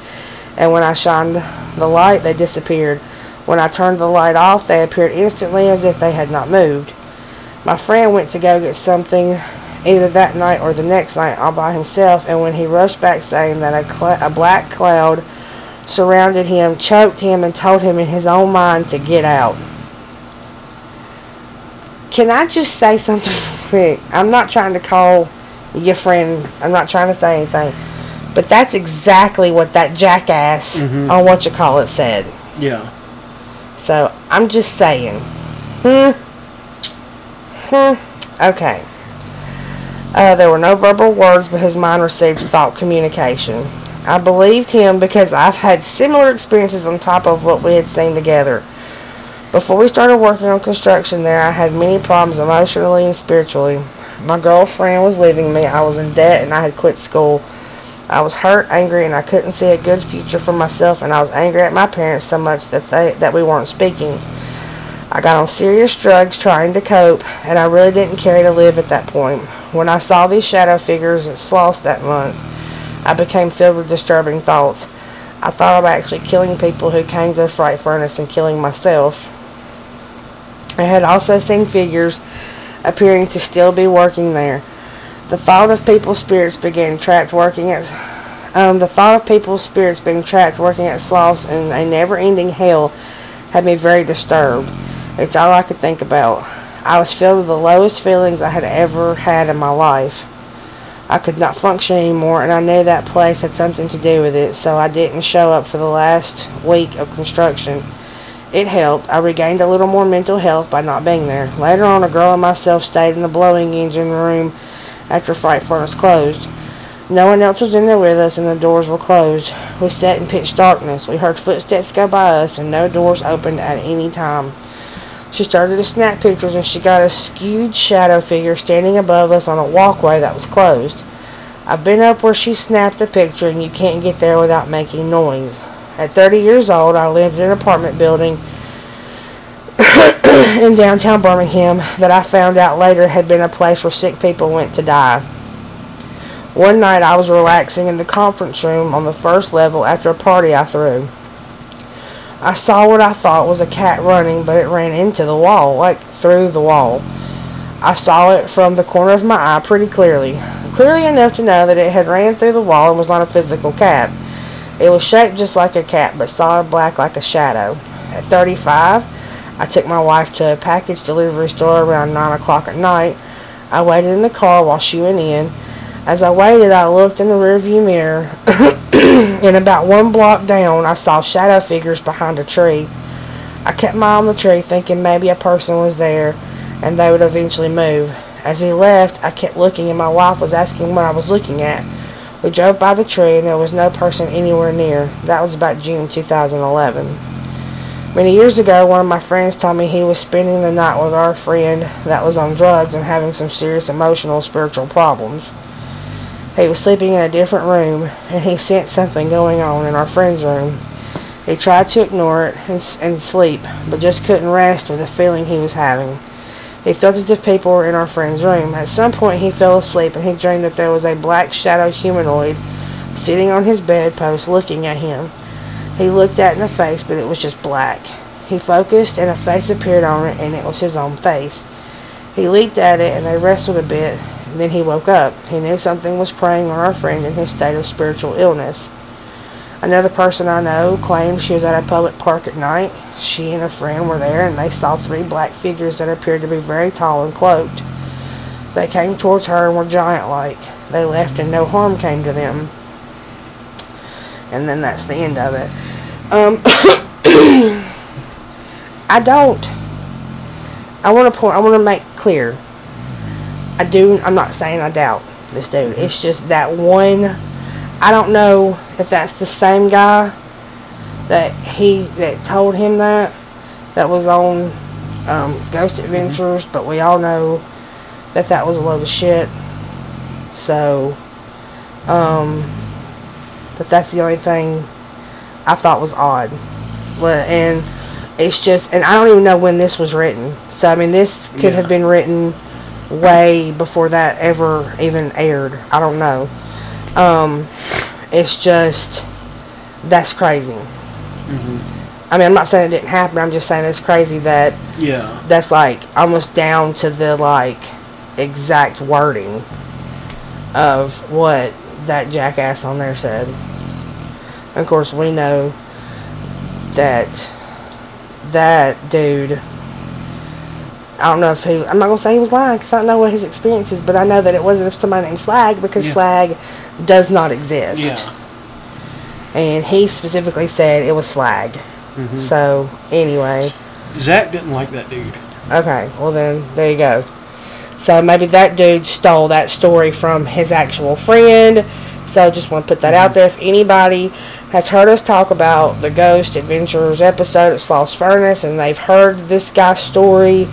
and when I shined the light, they disappeared. When I turned the light off, they appeared instantly as if they had not moved. My friend went to go get something either that night or the next night all by himself, and when he rushed back saying that a, cl- a black cloud surrounded him, choked him, and told him in his own mind to get out. Can I just say something quick? I'm not trying to call your friend. I'm not trying to say anything. But that's exactly what that jackass Mhm. on what you call it said. Yeah. So I'm just saying. Hmm. Hmm. Okay. Uh, there were no verbal words, but his mind received thought communication. I believed him because I've had similar experiences on top of what we had seen together. Before we started working on construction there, I had many problems emotionally and spiritually. My girlfriend was leaving me, I was in debt, and I had quit school. I was hurt, angry, and I couldn't see a good future for myself, and I was angry at my parents so much that they that we weren't speaking. I got on serious drugs trying to cope, and I really didn't care to live at that point. When I saw these shadow figures at Sloss that month, I became filled with disturbing thoughts. I thought about actually killing people who came to the fright furnace and killing myself. I had also seen figures appearing to still be working there. The thought of people's spirits began trapped working at um, the thought of people's spirits being trapped working at Sloss in a never-ending hell had me very disturbed. It's all I could think about. I was filled with the lowest feelings I had ever had in my life. I could not function anymore, and I knew that place had something to do with it, so I didn't show up for the last week of construction. It helped. I regained a little more mental health by not being there. Later on, a girl and myself stayed in the blowing engine room after Fright Furnace closed. No one else was in there with us, and the doors were closed. We sat in pitch darkness. We heard footsteps go by us, and no doors opened at any time. She started to snap pictures, and she got a skewed shadow figure standing above us on a walkway that was closed. I've been up where she snapped the picture, and you can't get there without making noise. At 30 years old, I lived in an apartment building in downtown Birmingham that I found out later had been a place where sick people went to die. One night I was relaxing in the conference room on the first level after a party I threw. I saw what I thought was a cat running, but it ran into the wall, like through the wall. I saw it from the corner of my eye pretty clearly, clearly enough to know that it had ran through the wall and was not a physical cat. It was shaped just like a cat, but solid black like a shadow. At 35, I took my wife to a package delivery store around 9 o'clock at night. I waited in the car while she went in. As I waited, I looked in the rearview mirror, and about one block down, I saw shadow figures behind a tree. I kept my eye on the tree, thinking maybe a person was there, and they would eventually move. As we left, I kept looking, and my wife was asking what I was looking at. We drove by the tree, and there was no person anywhere near. That was about June 2011. Many years ago, one of my friends told me he was spending the night with our friend that was on drugs and having some serious emotional spiritual problems. He was sleeping in a different room, and he sensed something going on in our friend's room. He tried to ignore it and, and sleep, but just couldn't rest with the feeling he was having. He felt as if people were in our friend's room. At some point, he fell asleep, and he dreamed that there was a black shadow humanoid sitting on his bedpost looking at him. He looked at it in the face, but it was just black. He focused, and a face appeared on it, and it was his own face. He leaped at it, and they wrestled a bit, then he woke up. He knew something was preying on our friend in his state of spiritual illness. Another person I know claimed she was at a public park at night. She and a friend were there, and they saw three black figures that appeared to be very tall and cloaked. They came towards her and were giant like. They left, and no harm came to them. And then that's the end of it. Um, I don't. I want to point. I want to make clear. I do. I'm not saying I doubt this dude. It's just that one. I don't know if that's the same guy that he that told him that that was on um, Ghost Adventures, but we all know that that was a load of shit. So, um, but that's the only thing I thought was odd. Well, and it's just, and I don't even know when this was written. So I mean, this could Yeah. have been written way before that ever even aired. I don't know. Um, it's just that's crazy. I mean, I'm not saying it didn't happen. I'm just saying it's crazy that Yeah. that's like almost down to the like exact wording of what that jackass on there said. Of course, we know that that dude. I don't know if he. I'm not gonna say he was lying because I don't know what his experience is, but I know that it wasn't somebody named Slag because Yeah. Slag does not exist. Yeah. And he specifically said it was Slag. Mm-hmm. So anyway. Zach didn't like that dude. Okay, well then, there you go. So maybe that dude stole that story from his actual friend. So just want to put that out there. If anybody has heard us talk about the Ghost Adventures episode at Sloss Furnace and they've heard this guy's story,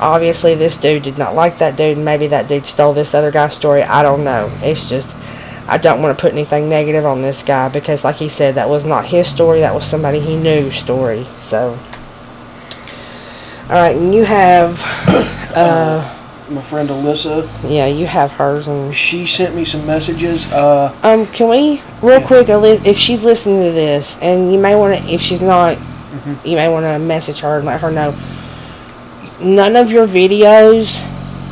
obviously this dude did not like that dude, and maybe that dude stole this other guy's story. I don't know. It's just I don't want to put anything negative on this guy because, like he said, that was not his story. That was somebody he knew story. So. All right, and you have uh, my friend Alyssa. Yeah, you have hers and She sent me some messages. Uh, Um, can we real Yeah. quick? If she's listening to this, and you may want to, if she's not, you may want to message her and let her know. None of your videos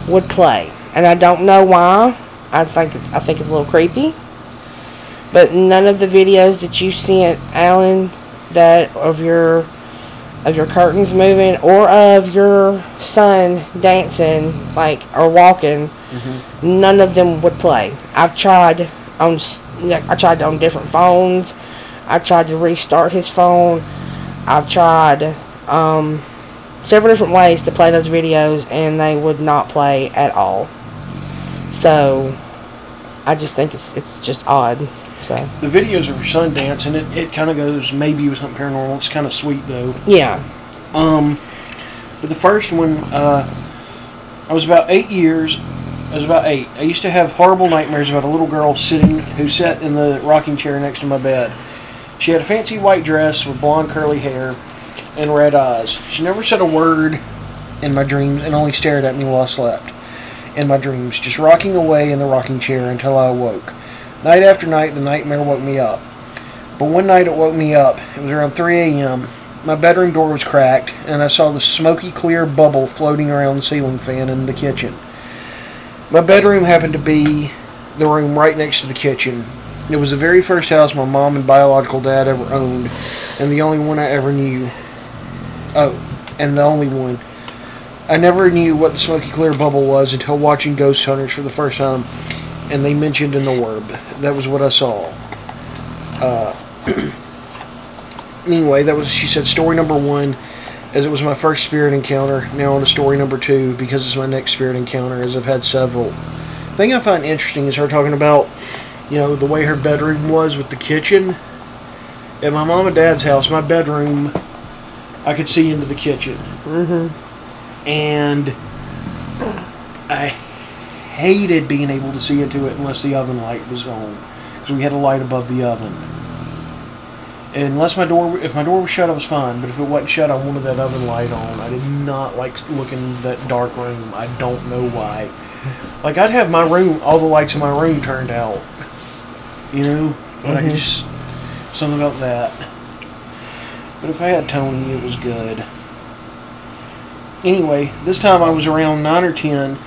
would play, and I don't know why. I think it's, I think it's a little creepy. But none of the videos that you sent, Alan, that of your of your curtains moving or of your son dancing like or walking none of them would play. I've tried on i tried on different phones. I tried to restart his phone. I've tried um, several different ways to play those videos and they would not play at all so i just think it's it's just odd so the videos are for son dancing, it, it kind of goes maybe with something paranormal. It's kind of sweet though. yeah Um, but the first one, uh, I was about eight years. I was about eight. I used to have horrible nightmares about a little girl sitting who sat in the rocking chair next to my bed. She had a fancy white dress with blonde curly hair and red eyes. She never said a word in my dreams and only stared at me while I slept. In my dreams, just rocking away in the rocking chair until I awoke. Night after night, the nightmare woke me up. But one night it woke me up. It was around 3 a.m. My bedroom door was cracked, and I saw the smoky clear bubble floating around the ceiling fan in the kitchen. My bedroom happened to be the room right next to the kitchen. It was the very first house my mom and biological dad ever owned, and the only one I ever knew. Oh, and the only one. I never knew what the smoky clear bubble was until watching Ghost Hunters for the first time, and they mentioned an orb. That was what I saw. Uh, anyway, that was she said story number one, as it was my first spirit encounter. Now on to story number two because it's my next spirit encounter, as I've had several. Thing I find interesting is her talking about, you know, the way her bedroom was with the kitchen. At my mom and dad's house, my bedroom, I could see into the kitchen, mm-hmm and I hated being able to see into it unless the oven light was on, because we had a light above the oven. And unless my door, if my door was shut, I was fine. But if it wasn't shut, I wanted that oven light on. I did not like looking in that dark room. I don't know why. Like I'd have my room, all the lights in my room turned out. You know, but I just something about that. But if I had Tony, it was good. Anyway, this time I was around nine or ten.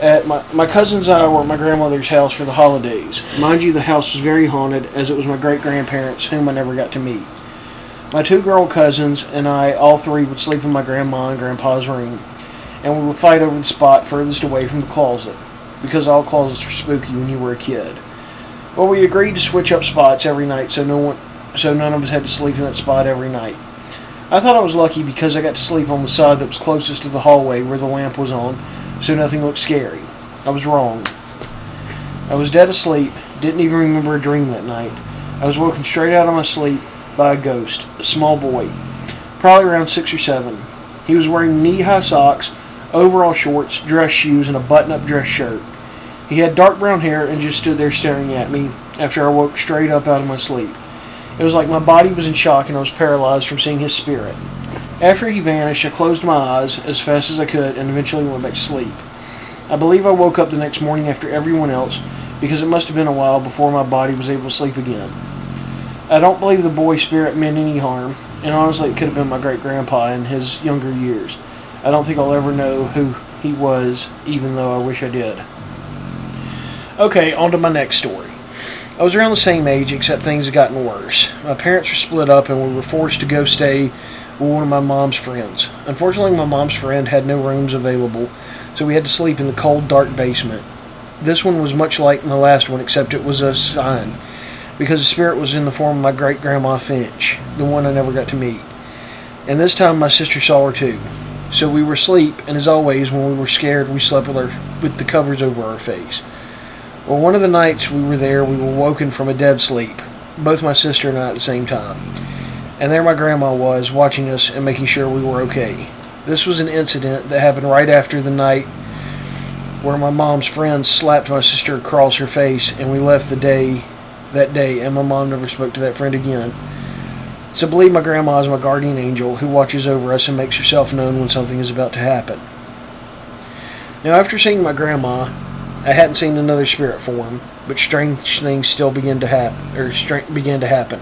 At my my cousins and I were at my grandmother's house for the holidays. Mind you, the house was very haunted, as it was my great grandparents, whom I never got to meet. My two girl cousins and I, all three, would sleep in my grandma and grandpa's room, and we would fight over the spot furthest away from the closet, because all closets were spooky when you were a kid. Well, we agreed to switch up spots every night, so no one, so none of us had to sleep in that spot every night. I thought I was lucky because I got to sleep on the side that was closest to the hallway where the lamp was on, so nothing looked scary. I was wrong. I was dead asleep, didn't even remember a dream that night. I was woken straight out of my sleep by a ghost, a small boy, probably around six or seven. He was wearing knee high socks, overall shorts, dress shoes, and a button up dress shirt. He had dark brown hair and just stood there staring at me after I woke straight up out of my sleep. It was like my body was in shock and I was paralyzed from seeing his spirit. After he vanished, I closed my eyes as fast as I could and eventually went back to sleep. I believe I woke up the next morning after everyone else because it must have been a while before my body was able to sleep again. I don't believe the boy spirit meant any harm, and honestly, it could have been my great grandpa in his younger years. I don't think I'll ever know who he was, even though I wish I did. Okay, on to my next story. I was around the same age, except things had gotten worse. My parents were split up, and we were forced to go stay with one of my mom's friends. Unfortunately, my mom's friend had no rooms available, so we had to sleep in the cold, dark basement. This one was much like my last one, except it was a sign, because the spirit was in the form of my great grandma Finch, the one I never got to meet. And this time, my sister saw her too. So we were asleep, and as always, when we were scared, we slept with our with the covers over our face. Well, one of the nights we were there, we were woken from a dead sleep, both my sister and I at the same time. And there my grandma was, watching us and making sure we were okay. This was an incident that happened right after the night where my mom's friend slapped my sister across her face, and we left the day that day, and my mom never spoke to that friend again. So believe my grandma is my guardian angel who watches over us and makes herself known when something is about to happen. Now, after seeing my grandma, I hadn't seen another spirit form, but strange things still began to happen, or stra- began to happen.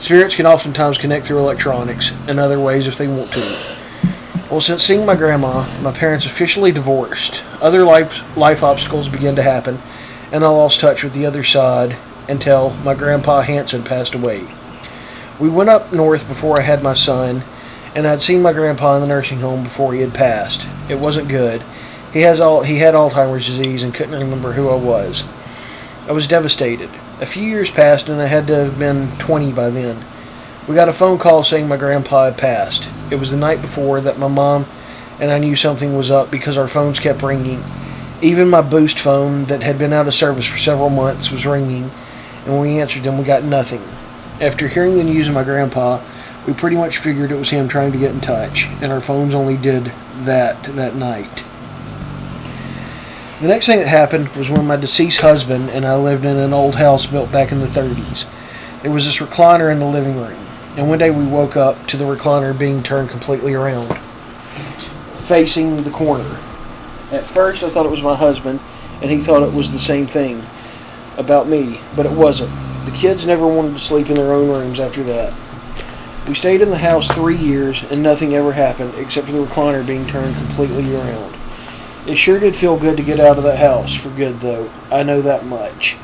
Spirits can oftentimes connect through electronics and other ways if they want to. Well, since seeing my grandma, my parents officially divorced. Other life life obstacles began to happen, and I lost touch with the other side until my grandpa Hanson passed away. We went up north before I had my son, and I'd seen my grandpa in the nursing home before he had passed. It wasn't good. He has all he had Alzheimer's disease and couldn't remember who I was. I was devastated. A few years passed and I had to have been 20 by then. We got a phone call saying my grandpa had passed. It was the night before that my mom and I knew something was up because our phones kept ringing. Even my boost phone that had been out of service for several months was ringing, and when we answered them, we got nothing. After hearing the news of my grandpa, we pretty much figured it was him trying to get in touch, and our phones only did that that night. The next thing that happened was when my deceased husband and I lived in an old house built back in the 30s. There was this recliner in the living room, and one day we woke up to the recliner being turned completely around, facing the corner. At first, I thought it was my husband, and he thought it was the same thing about me, but it wasn't. The kids never wanted to sleep in their own rooms after that. We stayed in the house three years, and nothing ever happened except for the recliner being turned completely around. It sure did feel good to get out of that house for good, though. I know that much.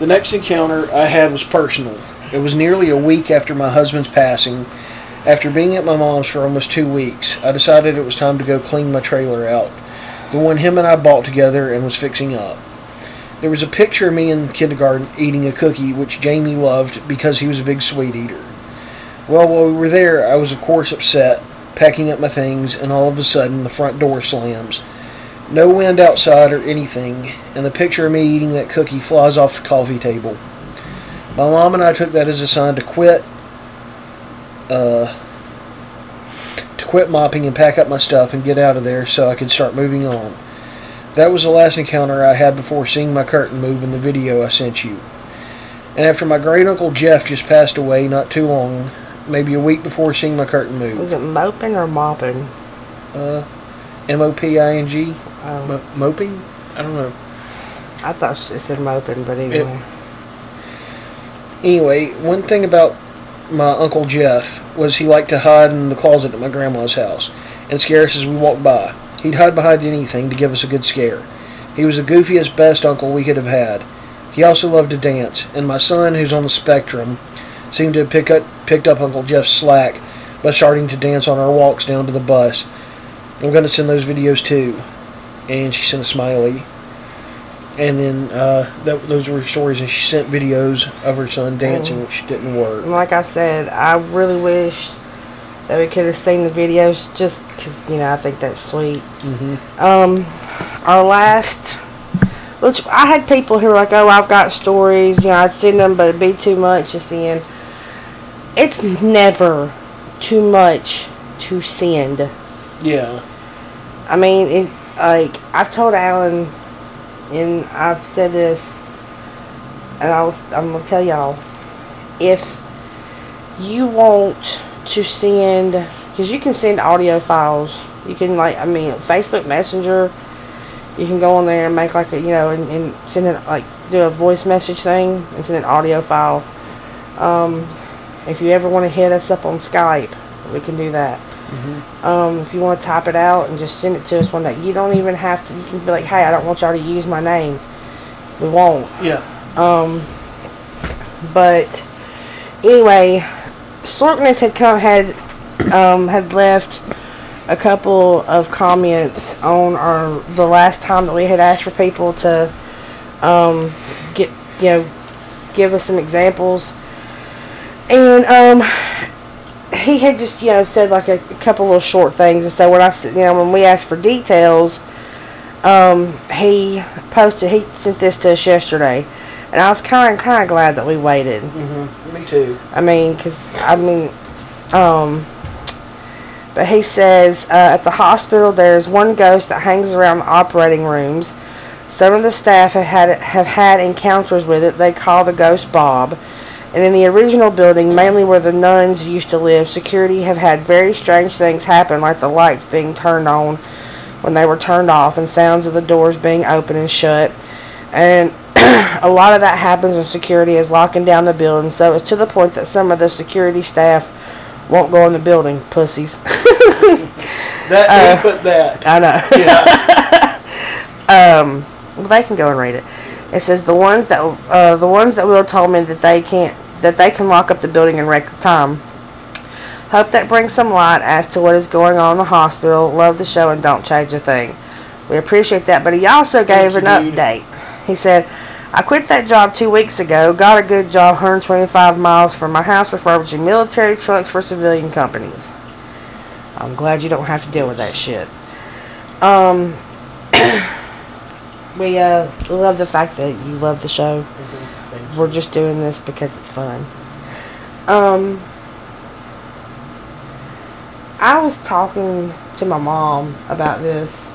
the next encounter I had was personal. It was nearly a week after my husband's passing. After being at my mom's for almost two weeks, I decided it was time to go clean my trailer out. The one him and I bought together and was fixing up. There was a picture of me in kindergarten eating a cookie, which Jamie loved because he was a big sweet eater. Well, while we were there, I was of course upset, packing up my things, and all of a sudden the front door slams. No wind outside or anything, and the picture of me eating that cookie flies off the coffee table. My mom and I took that as a sign to quit, uh, to quit mopping and pack up my stuff and get out of there so I could start moving on. That was the last encounter I had before seeing my curtain move in the video I sent you. And after my great uncle Jeff just passed away not too long, maybe a week before seeing my curtain move. Was it moping or mopping? Uh, M O P I N G? Um, Mo- moping? I don't know. I thought it said moping, but anyway. Anyway, one thing about my Uncle Jeff was he liked to hide in the closet at my grandma's house and scare us as we walked by. He'd hide behind anything to give us a good scare. He was the goofiest, best uncle we could have had. He also loved to dance, and my son, who's on the spectrum, seemed to have pick up, picked up Uncle Jeff's slack by starting to dance on our walks down to the bus. I'm going to send those videos too. And she sent a smiley. And then uh, that, those were stories, and she sent videos of her son dancing, which didn't work. Like I said, I really wish that we could have seen the videos just because, you know, I think that's sweet. hmm Um, our last, which I had people who were like, "Oh, I've got stories." You know, I'd send them, but it'd be too much to send. It's never too much to send. Yeah. I mean, it like I've told Alan, and I've said this, and I was, I'm gonna tell y'all, if you want to send, because you can send audio files, you can like, I mean, Facebook Messenger, you can go on there and make like a, you know, and, and send it like do a voice message thing and send an audio file. Um, if you ever want to hit us up on Skype, we can do that. Um, if you want to type it out and just send it to us one day, you don't even have to. You can be like, "Hey, I don't want y'all to use my name." We won't. Yeah. Um, but anyway, Sorkness had come had um, had left a couple of comments on our the last time that we had asked for people to um, get you know give us some examples, and um, he had just you know said like a, a couple little short things, and so when I you know when we asked for details, um, he posted he sent this to us yesterday, and I was kind of kind of glad that we waited. Mm-hmm. Me too. I mean, because I mean, um, but he says uh, at the hospital there's one ghost that hangs around the operating rooms. Some of the staff have had have had encounters with it. They call the ghost Bob, And in the original building, mainly where the nuns used to live, security have had very strange things happen, like the lights being turned on when they were turned off and sounds of the doors being open and shut. And a lot of that happens when security is locking down the building, so it's to the point that some of the security staff won't go in the building, pussies. That Uh, put that. I know. Yeah. Um, well, they can go and read it. It says the ones that uh, the ones that Will told me that they can't that they can lock up the building in record time. Hope that brings some light as to what is going on in the hospital. Love the show and don't change a thing. We appreciate that, but he also gave an update. He said, "I quit that job two weeks ago. Got a good job, 125 miles from my house, refurbishing military trucks for civilian companies. I'm glad you don't have to deal with that shit." Um, we uh love the fact that you love the show. We're just doing this because it's fun. Um, I was talking to my mom about this.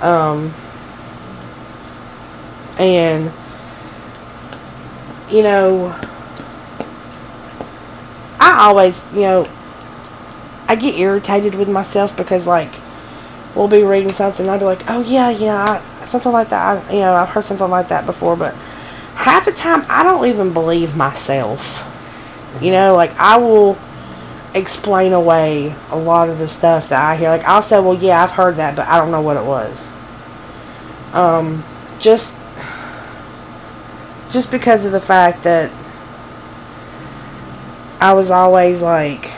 Um, and you know, I always, you know, I get irritated with myself because like we'll be reading something and I'll be like, oh yeah, you know, I, something like that. I, you know, I've heard something like that before, but half the time I don't even believe myself. You know, like I will explain away a lot of the stuff that I hear. Like I'll say, well, yeah, I've heard that, but I don't know what it was. Um, just, just because of the fact that I was always like,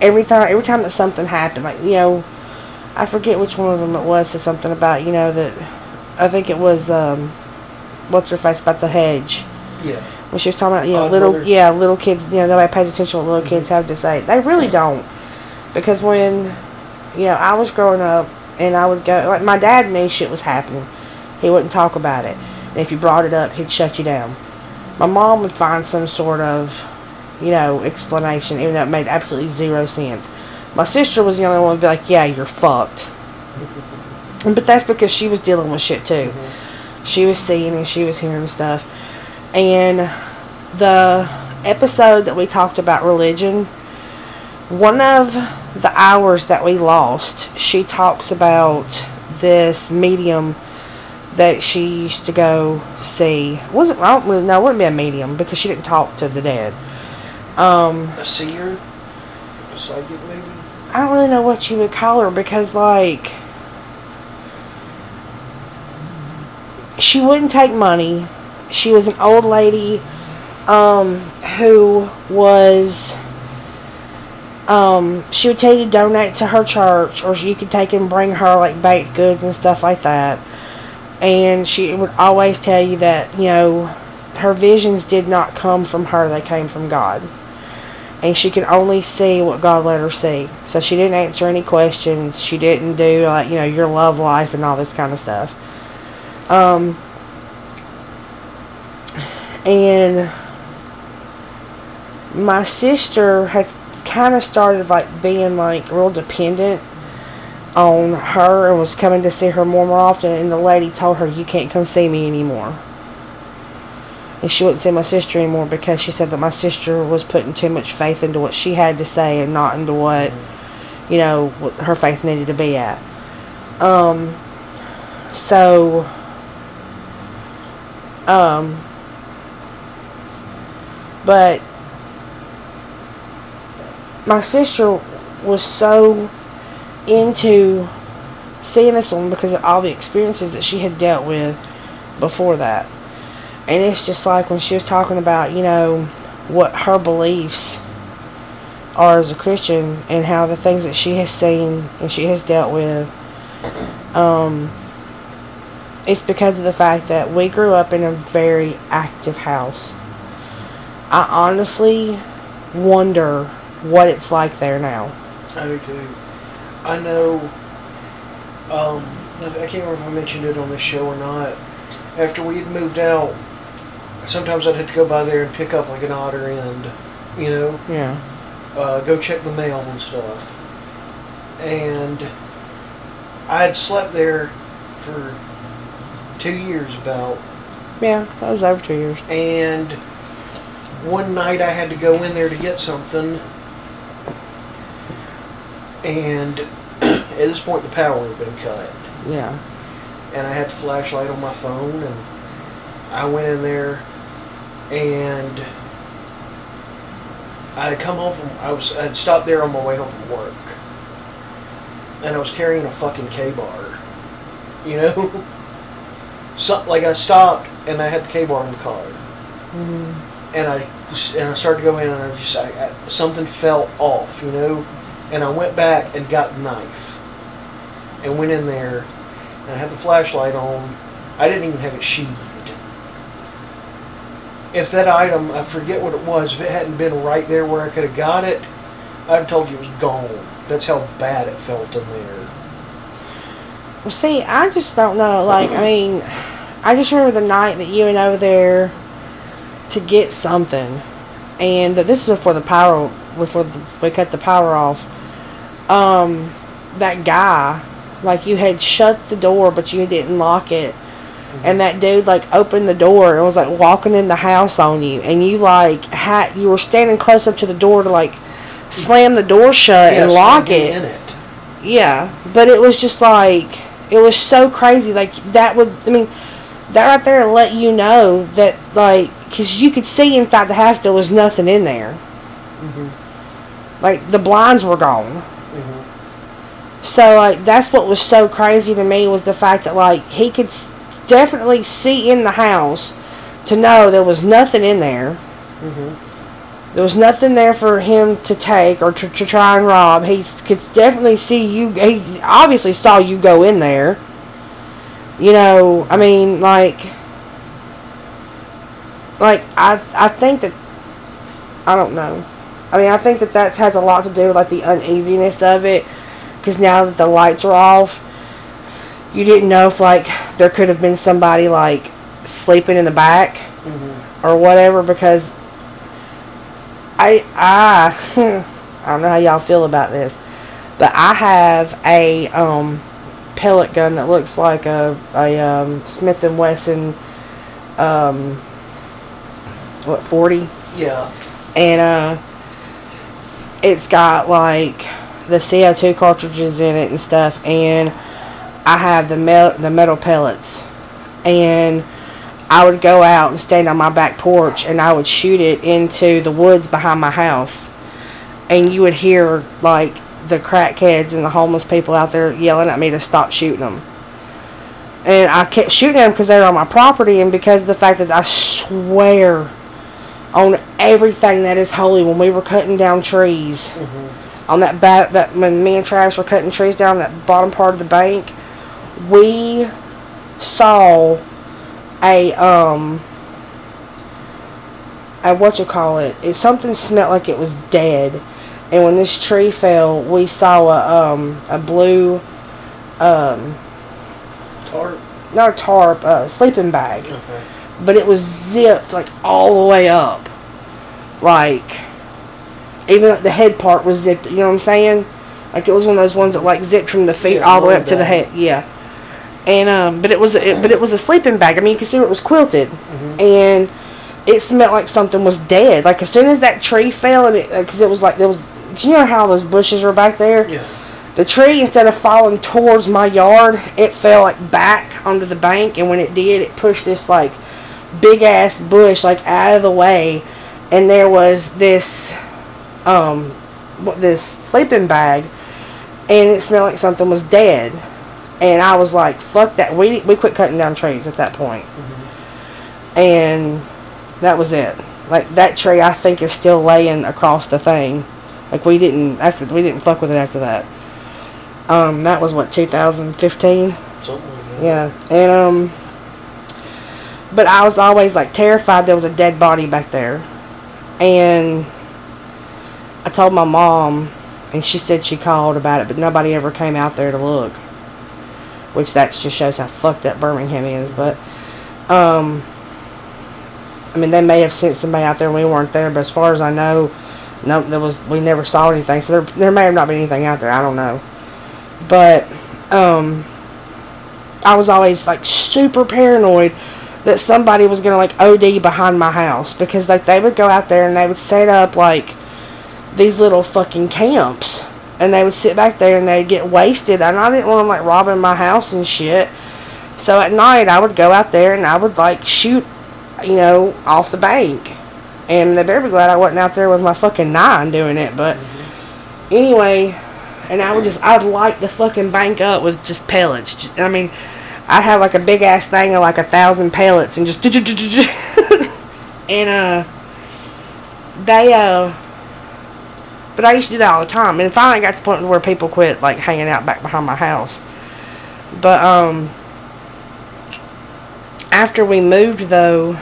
every time, every time that something happened, like you know, I forget which one of them it was. Said something about you know that I think it was um, what's her face about the hedge Yeah. when she was talking about you know Odd little Mother. yeah little kids you know nobody pays attention to what little kids have to say. They really don't because when you know I was growing up and I would go like my dad knew shit was happening. He wouldn't talk about it, and if you brought it up, he'd shut you down. My mom would find some sort of you know explanation, even though it made absolutely zero sense. My sister was the only one to be like, "Yeah, you're fucked," but that's because she was dealing with shit too. She was seeing and she was hearing stuff, and the episode that we talked about religion, one of the hours that we lost, she talks about this medium that she used to go see. wasn't I don't really. It wouldn't be a medium because she didn't talk to the dead. Um, A seer? Psychic, maybe? I don't really know what you would call her because like she wouldn't take money. She was an old lady um who was um she would tell you to donate to her church or you could take and bring her like baked goods and stuff like that. And she would always tell you that, you know, her visions did not come from her, they came from God and she could only see what God let her see. So she didn't answer any questions. She didn't do like you know your love life and all this kind of stuff. Um, and my sister has kind of started like being like real dependent on her and was coming to see her more and more often. And the lady told her, "You can't come see me anymore." And she wouldn't see my sister anymore because she said that my sister was putting too much faith into what she had to say and not into what you know what her faith needed to be at. Um so um but my sister was so into seeing this one because of all the experiences that she had dealt with before that and it's just like when she was talking about, you know, what her beliefs are as a Christian and how the things that she has seen and she has dealt with, um, it's because of the fact that we grew up in a very active house. I honestly wonder what it's like there now. I do too. I know, um, I can't remember if I mentioned it on this show or not. After we had moved out, sometimes I'd have to go by there and pick up like an otter end, you know, Yeah. uh, go check the mail and stuff. And I had slept there for two years about, Yeah, that was over two years. and one night I had to go in there to get something, and at this point the power had been cut, Yeah. and I had the flashlight on my phone, and I went in there, and I had come home from I was I'd stopped there on my way home from work, and I was carrying a fucking Ka-Bar, you know. So, like I stopped and I had the Ka-Bar in the car Mm-hmm. and I and I started to go in, and I just I, I, something fell off, you know, and I went back and got the knife, and went in there, and I had the flashlight on. I didn't even have it sheathed. If that item, I forget what it was, if it hadn't been right there where I could have got it, I'd have told you it was gone. That's how bad it felt in there. See, I just don't know. Like, I mean, I just remember the night that you went over there to get something, and this is before the power, before the, we cut the power off. Um, that guy, like, you had shut the door, but you didn't lock it, and that dude like opened the door and was like walking in the house on you, and you like had you were standing close up to the door to like slam the door shut and lock it. it. Yeah, but it was just like it was so crazy. Like that would, I mean, that right there let you know that like because you could see inside the house there was nothing in there. Like the blinds were gone. So like that's what was so crazy to me was the fact that like he could definitely see in the house to know there was nothing in there. Mm-hmm. There was nothing there for him to take or to, to try and rob. He could definitely see you. He obviously saw you go in there. You know, I mean, like, like I, I think that, I don't know. I mean, I think that that has a lot to do with like the uneasiness of it, because now that the lights are off, you didn't know if like there could have been somebody like sleeping in the back or whatever because I I I don't know how y'all feel about this, but I have a um pellet gun that looks like a a um, Smith and Wesson um what forty Yeah. and uh it's got like the CO2 cartridges in it and stuff and I have the mel- the metal pellets. And I would go out and stand on my back porch and I would shoot it into the woods behind my house. And you would hear like the crackheads and the homeless people out there yelling at me to stop shooting them and I kept shooting them because they were on my property and because of the fact that I swear on everything that is holy when we were cutting down trees. Mm-hmm. On that back that when me and Travis were cutting trees down that bottom part of the bank we saw a um a what you call it it something smelled like it was dead and when this tree fell we saw a um a blue um Tarp. not a tarp a sleeping bag Okay. but it was zipped like all the way up. Like even the head part was zipped. You know what I'm saying? Like it was one of those ones that like zipped from the feet Yeah, all the way up to the head. Yeah. And um, but it was it, but it was a sleeping bag. I mean, you could see where it was quilted, and it smelled like something was dead. Like as soon as that tree fell, and it because it was like there was. You know how those bushes were back there? Yeah. The tree, instead of falling towards my yard, it fell like back onto the bank, and when it did, it pushed this like big ass bush like out of the way, and there was this, um, what this sleeping bag, and it smelled like something was dead, and I was like, "Fuck that!" We we quit cutting down trees at that point, and that was it. Like that tree, I think is still laying across the thing. Like we didn't after we didn't fuck with it after that. Um, that was what 2015. Something like. Yeah, and um, but I was always like terrified there was a dead body back there, and I told my mom, and she said she called about it, but nobody ever came out there to look. Which that just shows how fucked up Birmingham is, but um, I mean they may have sent somebody out there and we weren't there, but as far as I know, no, there was we never saw anything, so there there may have not been anything out there. I don't know, but um. I was always like super paranoid that somebody was gonna like OD behind my house because like they would go out there and they would set up like these little fucking camps and they would sit back there and they'd get wasted and I didn't want them like robbing my house and shit. So at night I would go out there and I would like shoot, you know, off the bank. And they better be glad I wasn't out there with my fucking nine doing it. But anyway, and I would just I'd light the fucking bank up with just pellets. I mean, I'd have like a big ass thing of like a thousand pellets and just and uh they uh but I used to do that all the time and finally got to the point where people quit like hanging out back behind my house. But um after we moved though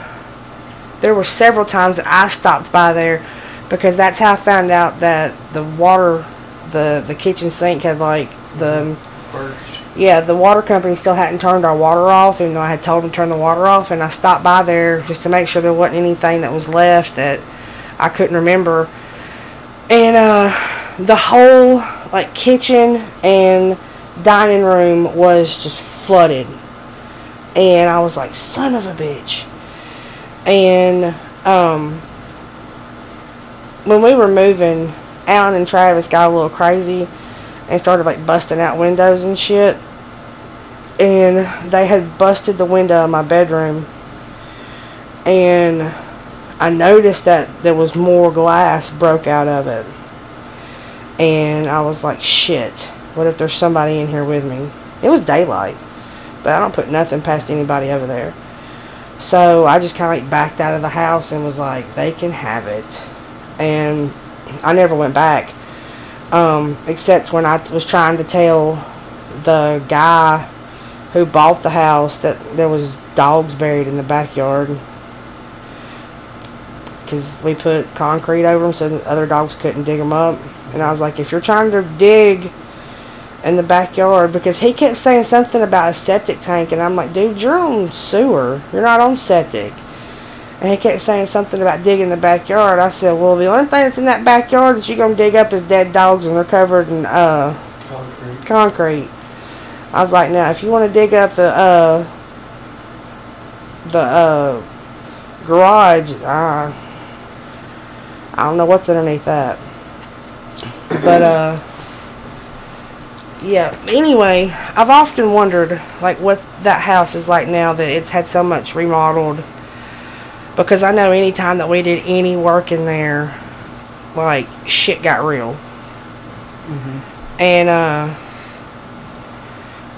there were several times that I stopped by there because that's how I found out that the water the the kitchen sink had like the Burst. yeah, the water company still hadn't turned our water off, even though I had told them to turn the water off. And I stopped by there just to make sure there wasn't anything that was left that I couldn't remember. And uh, the whole like kitchen and dining room was just flooded. And I was like, son of a bitch. And um, when we were moving, Alan and Travis got a little crazy and started like busting out windows and shit. And they had busted the window of my bedroom. And I noticed that there was more glass broke out of it. And I was like, shit, what if there's somebody in here with me? It was daylight, but I don't put nothing past anybody over there. So I just kind of like backed out of the house and was like, they can have it. And I never went back. Um, except when I was trying to tell the guy who bought the house that there was dogs buried in the backyard. Because we put concrete over them so the other dogs couldn't dig them up. And I was like, if you're trying to dig in the backyard, because he kept saying something about a septic tank, and I'm like, dude, you're on sewer. You're not on septic. And he kept saying something about digging the backyard. I said, well, the only thing that's in that backyard that you're going to dig up is dead dogs, and they're covered in uh, Concrete. concrete. I was like, now, if you want to dig up the uh, the uh, garage, uh, I don't know what's underneath that. But uh, yeah. Anyway, I've often wondered like what that house is like now that it's had so much remodeled. Because I know anytime that we did any work in there, like shit got real. And uh,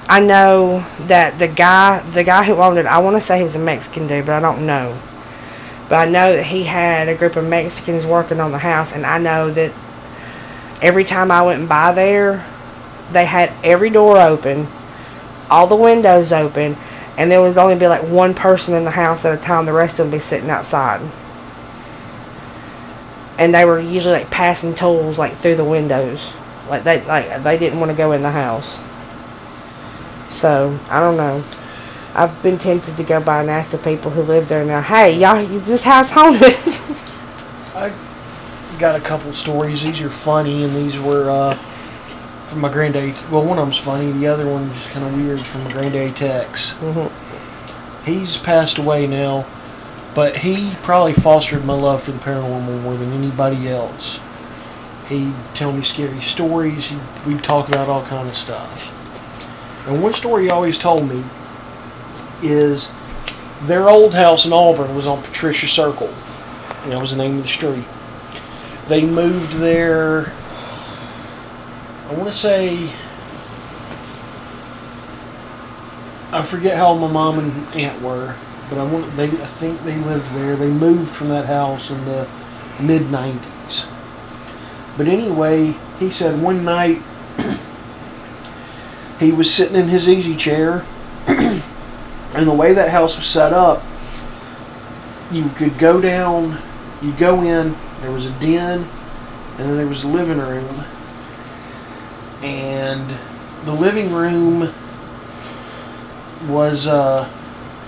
I know that the guy, the guy who owned it, I want to say he was a Mexican dude, but I don't know. But I know that he had a group of Mexicans working on the house, and I know that every time I went by there, they had every door open, all the windows open, and there would only be like one person in the house at a time. The rest of them be sitting outside. And they were usually like passing tools like through the windows, like they like they didn't want to go in the house. So I don't know. I've been tempted to go by and ask the people who live there now, hey, y'all, is this house haunted? I got a couple stories. These are funny, and these were uh, from my granddaddy. Well, one of them's funny. The other one just kind of weird from my granddaddy Tex. Mhm. He's passed away now, but he probably fostered my love for the paranormal more than anybody else. He'd tell me scary stories. He, we'd talk about all kind of stuff. And one story he always told me is their old house in Auburn was on Patricia Circle. That was the name of the street. They moved there, I want to say, I forget how my mom and aunt were, but I want they I think they lived there. They moved from that house in the mid 90s. But anyway, he said one night he was sitting in his easy chair and the way that house was set up, you could go down, you go in, there was a den, and then there was a living room. And the living room was, uh,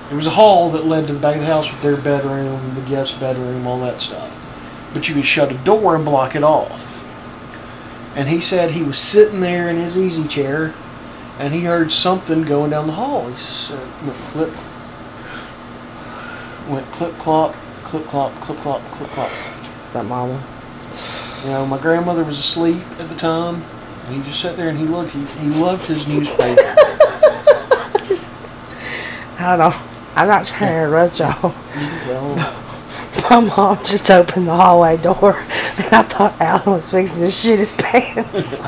there was a hall that led to the back of the house with their bedroom, the guest bedroom, all that stuff. But you could shut a door and block it off. And he said he was sitting there in his easy chair and he heard something going down the hall. He said, "Look, flip." went clip clop, clip clop, clip clop, clip clop. That mama. You know, my grandmother was asleep at the time, and he just sat there and he looked. He, he loved his newspaper. Just, I don't know. I'm not trying to interrupt y'all. You can tell him. My mom just opened the hallway door, and I thought Alan was fixing to shit his pants.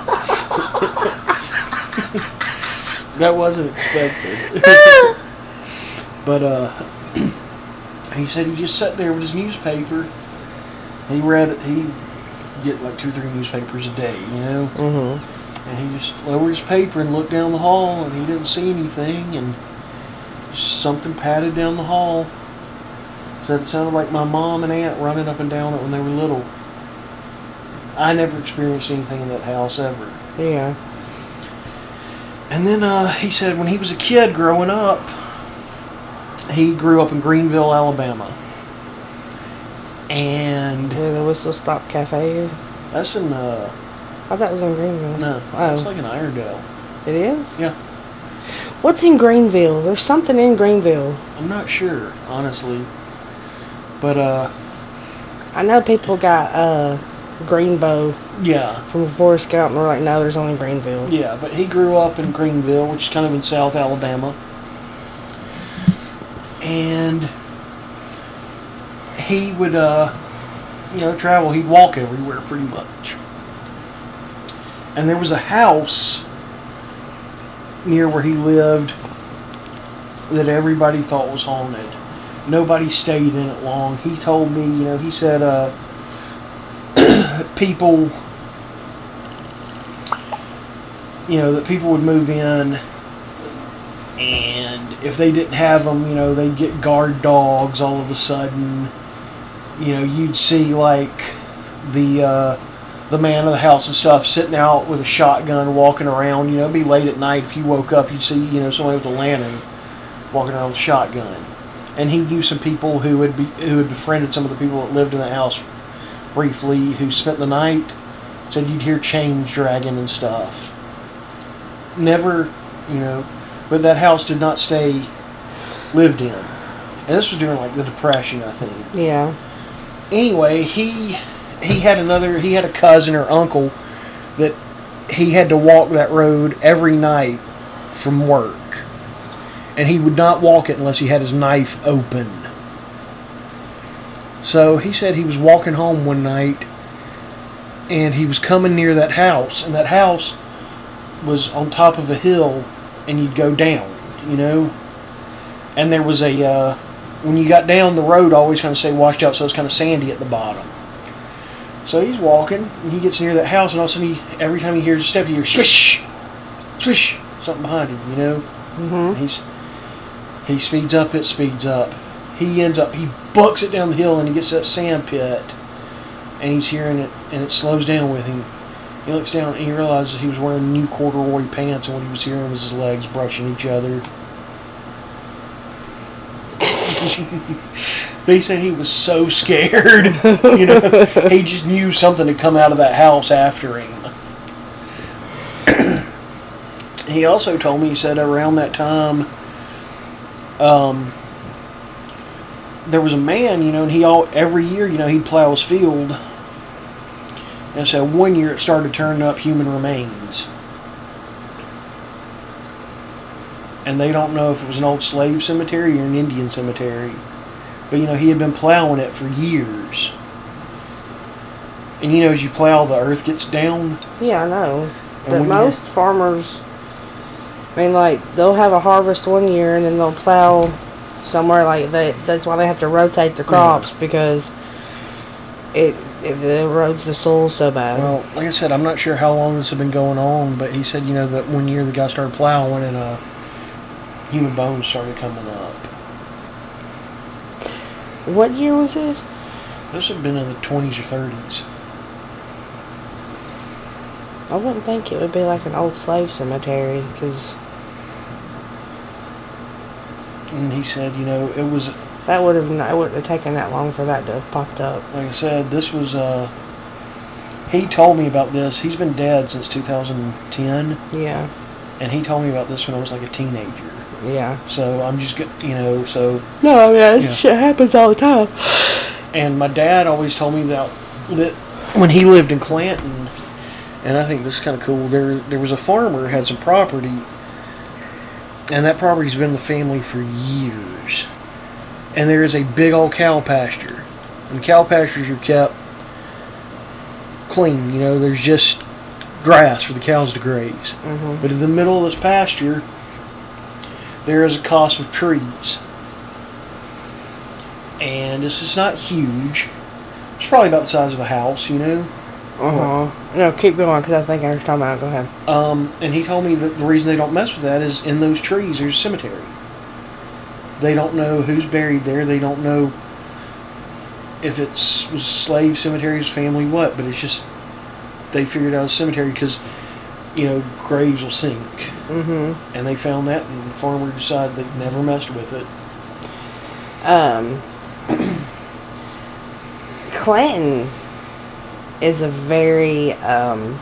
That wasn't expected. but uh, he said he just sat there with his newspaper. He read. He get like two, or three newspapers a day, you know. mm-hmm. And he just lowered his paper and looked down the hall, and he didn't see anything, and something padded down the hall. Said it sounded like my mom and aunt running up and down it when they were little. I never experienced anything in that house ever. Yeah. And then uh, he said when he was a kid growing up, he grew up in Greenville, Alabama. And Where the Whistle Stop Cafe is. that's in, uh, I thought it was in Greenville. no, Oh. it's like in Irondale. It is? Yeah. What's in Greenville? There's something in Greenville. I'm not sure, honestly. But, uh, I know people got uh, Greenbow yeah. from Forest Scout, and they're like, no, there's only Greenville. Yeah, but he grew up in Greenville, which is kind of in South Alabama. And he would, uh, you know, travel. He'd walk everywhere pretty much. And there was a house near where he lived that everybody thought was haunted. Nobody stayed in it long. He told me, you know, he said, uh, people you know, that people would move in, and if they didn't have them, you know, they'd get guard dogs all of a sudden. You know, you'd see like the uh, the man of the house and stuff sitting out with a shotgun, walking around. You know, it'd be late at night. If you woke up, you'd see you know somebody with a lantern walking around with a shotgun. And he knew some people who had be, who had befriended some of the people that lived in the house briefly, who spent the night. Said you'd hear chains dragging and stuff never, you know, but that house did not stay lived in. And this was during like the depression, I think. Yeah. Anyway, he he had another he had a cousin or uncle that he had to walk that road every night from work. And he would not walk it unless he had his knife open. So he said he was walking home one night and he was coming near that house and that house was on top of a hill and you'd go down, you know. And there was a uh, when you got down the road, I always kind of say washed out, so it's kind of sandy at the bottom. So he's walking and he gets near that house, and all of a sudden, he, every time he hears a step, he hears swish, swish, something behind him, you know. Mm-hmm. He's he speeds up, it speeds up. He ends up he bucks it down the hill and he gets that sand pit, and he's hearing it, and it slows down with him. He looks down and he realizes he was wearing new corduroy pants, and what he was hearing was his legs brushing each other. but he said he was so scared, you know, he just knew something had come out of that house after him. he also told me he said around that time, um, there was a man, you know, and he all every year, you know, he'd plow his field. And so one year it started turning up human remains. And they don't know if it was an old slave cemetery or an Indian cemetery. But you know, he had been plowing it for years. And you know, as you plow, the earth gets down. Yeah, I know. But most farmers, I mean, like they'll have a harvest one year and then they'll plow somewhere. Like they, that's why they have to rotate the crops because it it erodes the soil so bad. Well, like I said, I'm not sure how long this has been going on, but he said, you know, that one year the guy started plowing and uh, human bones started coming up. what year was this? This had been in the 20s or 30s. I wouldn't think it would be like an old slave cemetery because And he said, you know, it was, that would have it wouldn't have taken that long for that to have popped up. like I said, this was, uh, he told me about this. He's been dead since 2010, Yeah. and he told me about this when I was like a teenager. Yeah. So I'm just, you know, so No, I mean that Yeah. shit happens all the time. And my dad always told me that, that when he lived in Clanton, and I think this is kind of cool. There, there was a farmer who had some property, and that property's been in the family for years. And there is a big old cow pasture, and cow pastures are kept clean. You know, there's just grass for the cows to graze. hmm But in the middle of this pasture, there is a copse of trees. And this is not huge. It's probably about the size of a house, you know. Uh huh. No, keep going because I think I was talking about. it. Go ahead. Um, and he told me that the reason they don't mess with that is in those trees there's a cemetery. They don't know who's buried there. They don't know if it's was slave cemeteries, family, what. But it's just they figured out a cemetery because you know graves will sink. Mm-hmm. and they found that, and the farmer decided they never messed with it. Um, Clanton is a very um,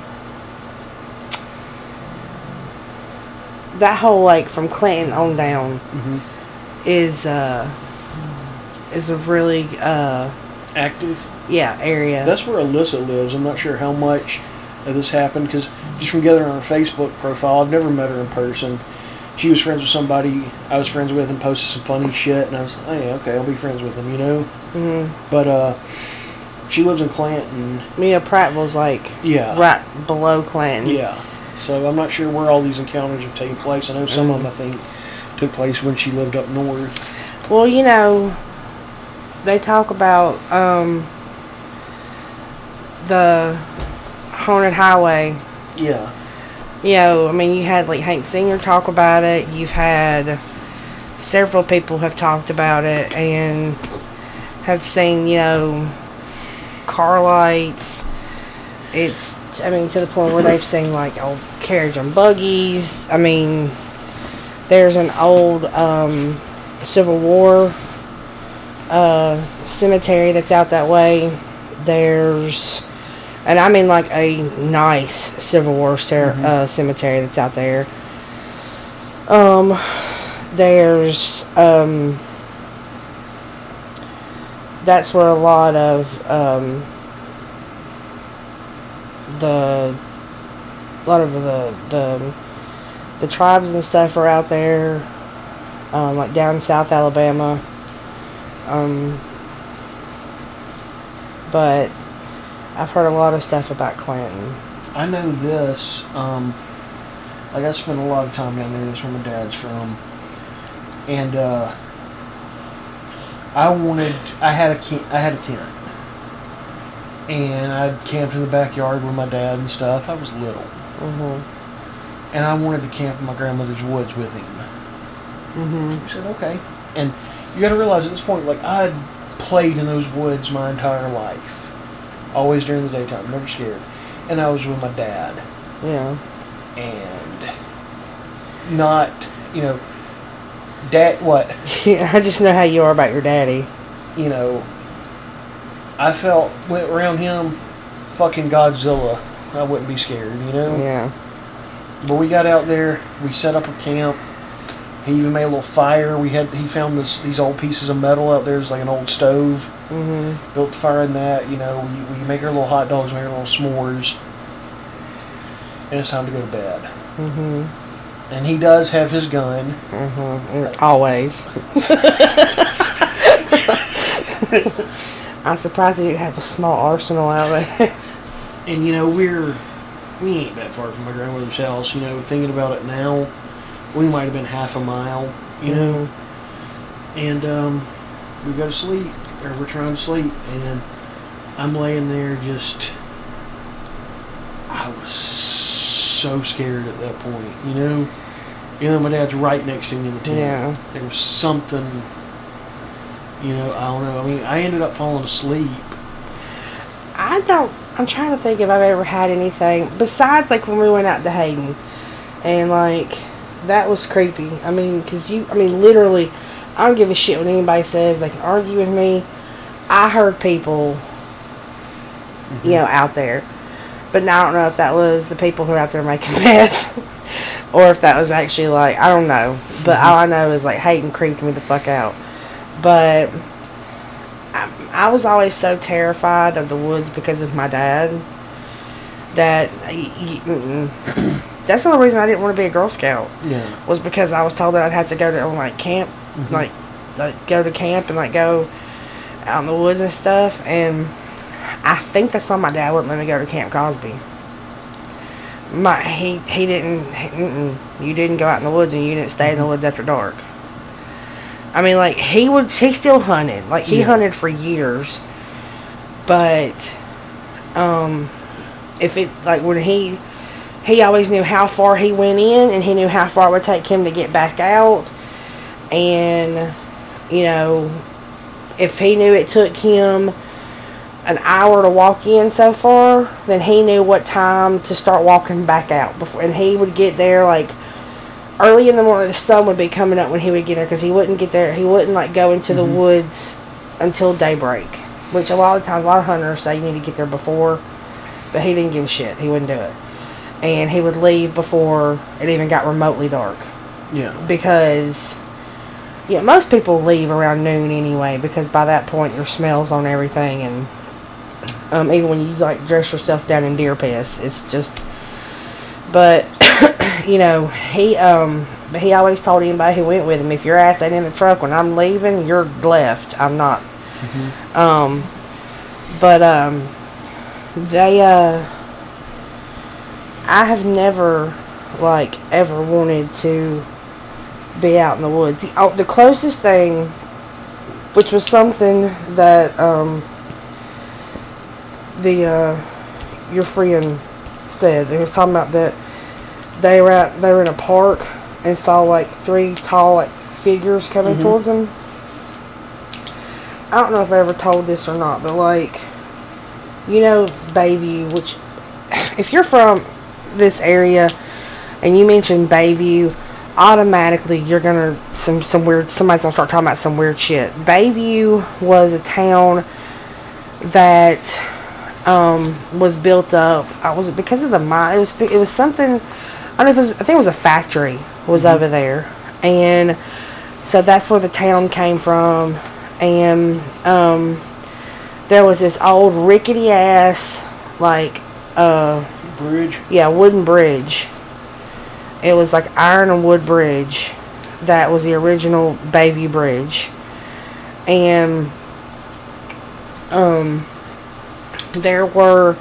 that whole like from Clinton on down Mm-hmm. is uh is a really uh Active. yeah area. That's where Alyssa lives. I'm not sure how much of this happened because just from gathering her Facebook profile, I've never met her in person. She was friends with somebody I was friends with and posted some funny shit, and I was, oh yeah, okay, I'll be friends with them, you know. hmm But uh, she lives in Clanton. Know, Prattville's like Yeah. right below Clanton. Yeah. So I'm not sure where all these encounters have taken place. I know some of them I think took place when she lived up north. Well, you know, they talk about um, the haunted highway. Yeah. You know, I mean, you had like Hank Senior talk about it. You've had several people have talked about it and have seen, you know, car lights. It's, I mean, to the point where they've seen like old carriage and buggies. I mean, there's an old um, Civil War uh, cemetery that's out that way. There's, and I mean like a nice Civil War cer- Mhm. uh, cemetery that's out there. Um, there's um, that's where a lot of um, the a lot of the the the tribes and stuff are out there, um, like down South Alabama. Um, but I've heard a lot of stuff about Clanton. I know this. Um, like I spent a lot of time down there. That's where my dad's from, and uh, I wanted. I had a ca- I had a tent, and I camped in the backyard with my dad and stuff. I was little, Mm-hmm. and I wanted to camp in my grandmother's woods with him. Mm-hmm. He said, "Okay," and you got to realize at this point, like I had played in those woods my entire life, always during the daytime, never scared, and I was with my dad. Yeah. and not, you know, dad, what, Yeah, I just know how you are about your daddy. you know, I felt went around him, fucking Godzilla. I wouldn't be scared, you know. Yeah. But we got out there, we set up a camp. He even made a little fire. We had he found this these old pieces of metal out there. It's like an old stove. Mm-hmm. Built the fire in that. You know, we, we make our little hot dogs, make our little s'mores. And it's time to go to bed. Mm-hmm. And he does have his gun. Mm-hmm. Always. I'm surprised that you have a small arsenal out there. And you know, we're we ain't that far from my grandmother's house. You know, thinking about it now, we might have been half a mile. You know, and um, we go to sleep, or we're trying to sleep, and I'm laying there just. I was so scared at that point. You know, you know, my dad's right next to me in the tent. Yeah. There was something. You know, I don't know. I mean, I ended up falling asleep. I don't. I'm trying to think if I've ever had anything besides like when we went out to Hayden, and like that was creepy. I mean, cause you. I mean, literally, I don't give a shit what anybody says. They can argue with me. I heard people, you mm-hmm. know, out there, but now I don't know if that was the people who are out there making meth. or if that was actually like I don't know. But mm-hmm. all I know is like Hayden creeped me the fuck out. But I, I was always so terrified of the woods because of my dad that that's the only reason I didn't want to be a Girl Scout Yeah. was because I was told that I'd have to go to like camp, mm-hmm. like, like go to camp and like go out in the woods and stuff. And I think that's why my dad wouldn't let me go to Camp Cosby. My he he didn't. he- you didn't go out in the woods and you didn't stay in the woods after dark. I mean, like he would. He still hunted. Like he Yeah. hunted for years, but um, if it like when he he always knew how far he went in and he knew how far it would take him to get back out and you know if he knew it took him an hour to walk in so far then he knew what time to start walking back out before and he would get there like early in the morning the sun would be coming up when he would get there because he wouldn't get there he wouldn't like go into the mm-hmm. woods until daybreak which a lot of times a lot of hunters say you need to get there before but he didn't give a shit he wouldn't do it. And he would leave before it even got remotely dark. Yeah. because yeah most people leave around noon anyway because by that point your smells on everything and um, even when you like dress yourself down in deer piss it's just but you know he um but he always told anybody who went with him if your ass ain't in the truck when i'm leaving you're left. I'm not. Um but um they uh I have never like ever wanted to be out in the woods. The, oh, the closest thing, which was something that um, the uh, your friend said, they was talking about that they were at they were in a park and saw like three tall like figures coming towards them. I don't know if I ever told this or not, but like you know Bayview, which if you're from this area and you mention Bayview, automatically you're gonna some some weird somebody's gonna start talking about some weird shit. Bayview was a town that um, was built up. I was because of the mine. It was it was something. I don't know if it was. I think it was a factory was over there, and so that's where the town came from. And um, there was this old rickety ass like uh Bridge. yeah, wooden bridge. It was like iron and wood bridge. That was the original Bayview Bridge. And um there were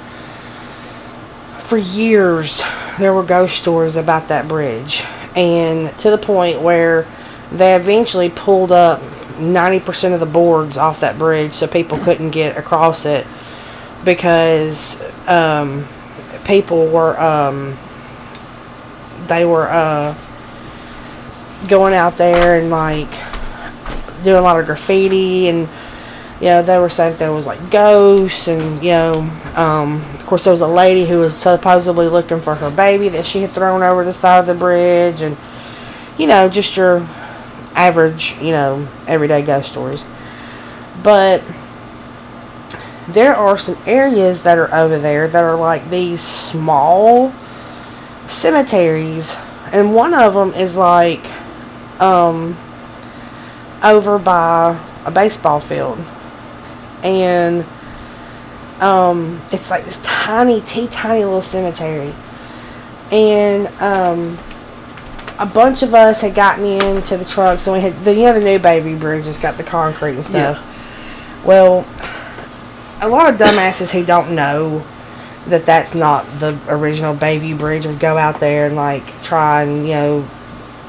for years there were ghost stories about that bridge. And to the point where they eventually pulled up 90% of the boards off that bridge so people couldn't get across it because um, people were um, they were uh, going out there and like doing a lot of graffiti and you know they were saying there was like ghosts and you know um, of course there was a lady who was supposedly looking for her baby that she had thrown over the side of the bridge and you know just your average you know everyday ghost stories. But there are some areas that are over there that are like these small cemeteries and one of them is like um over by a baseball field and um it's like this tiny teeny tiny little cemetery. And um a bunch of us had gotten into the truck so we had the you know the new baby bridge has got the concrete and stuff? Well a lot of dumbasses who don't know that that's not the original Bayview Bridge would go out there and like try and you know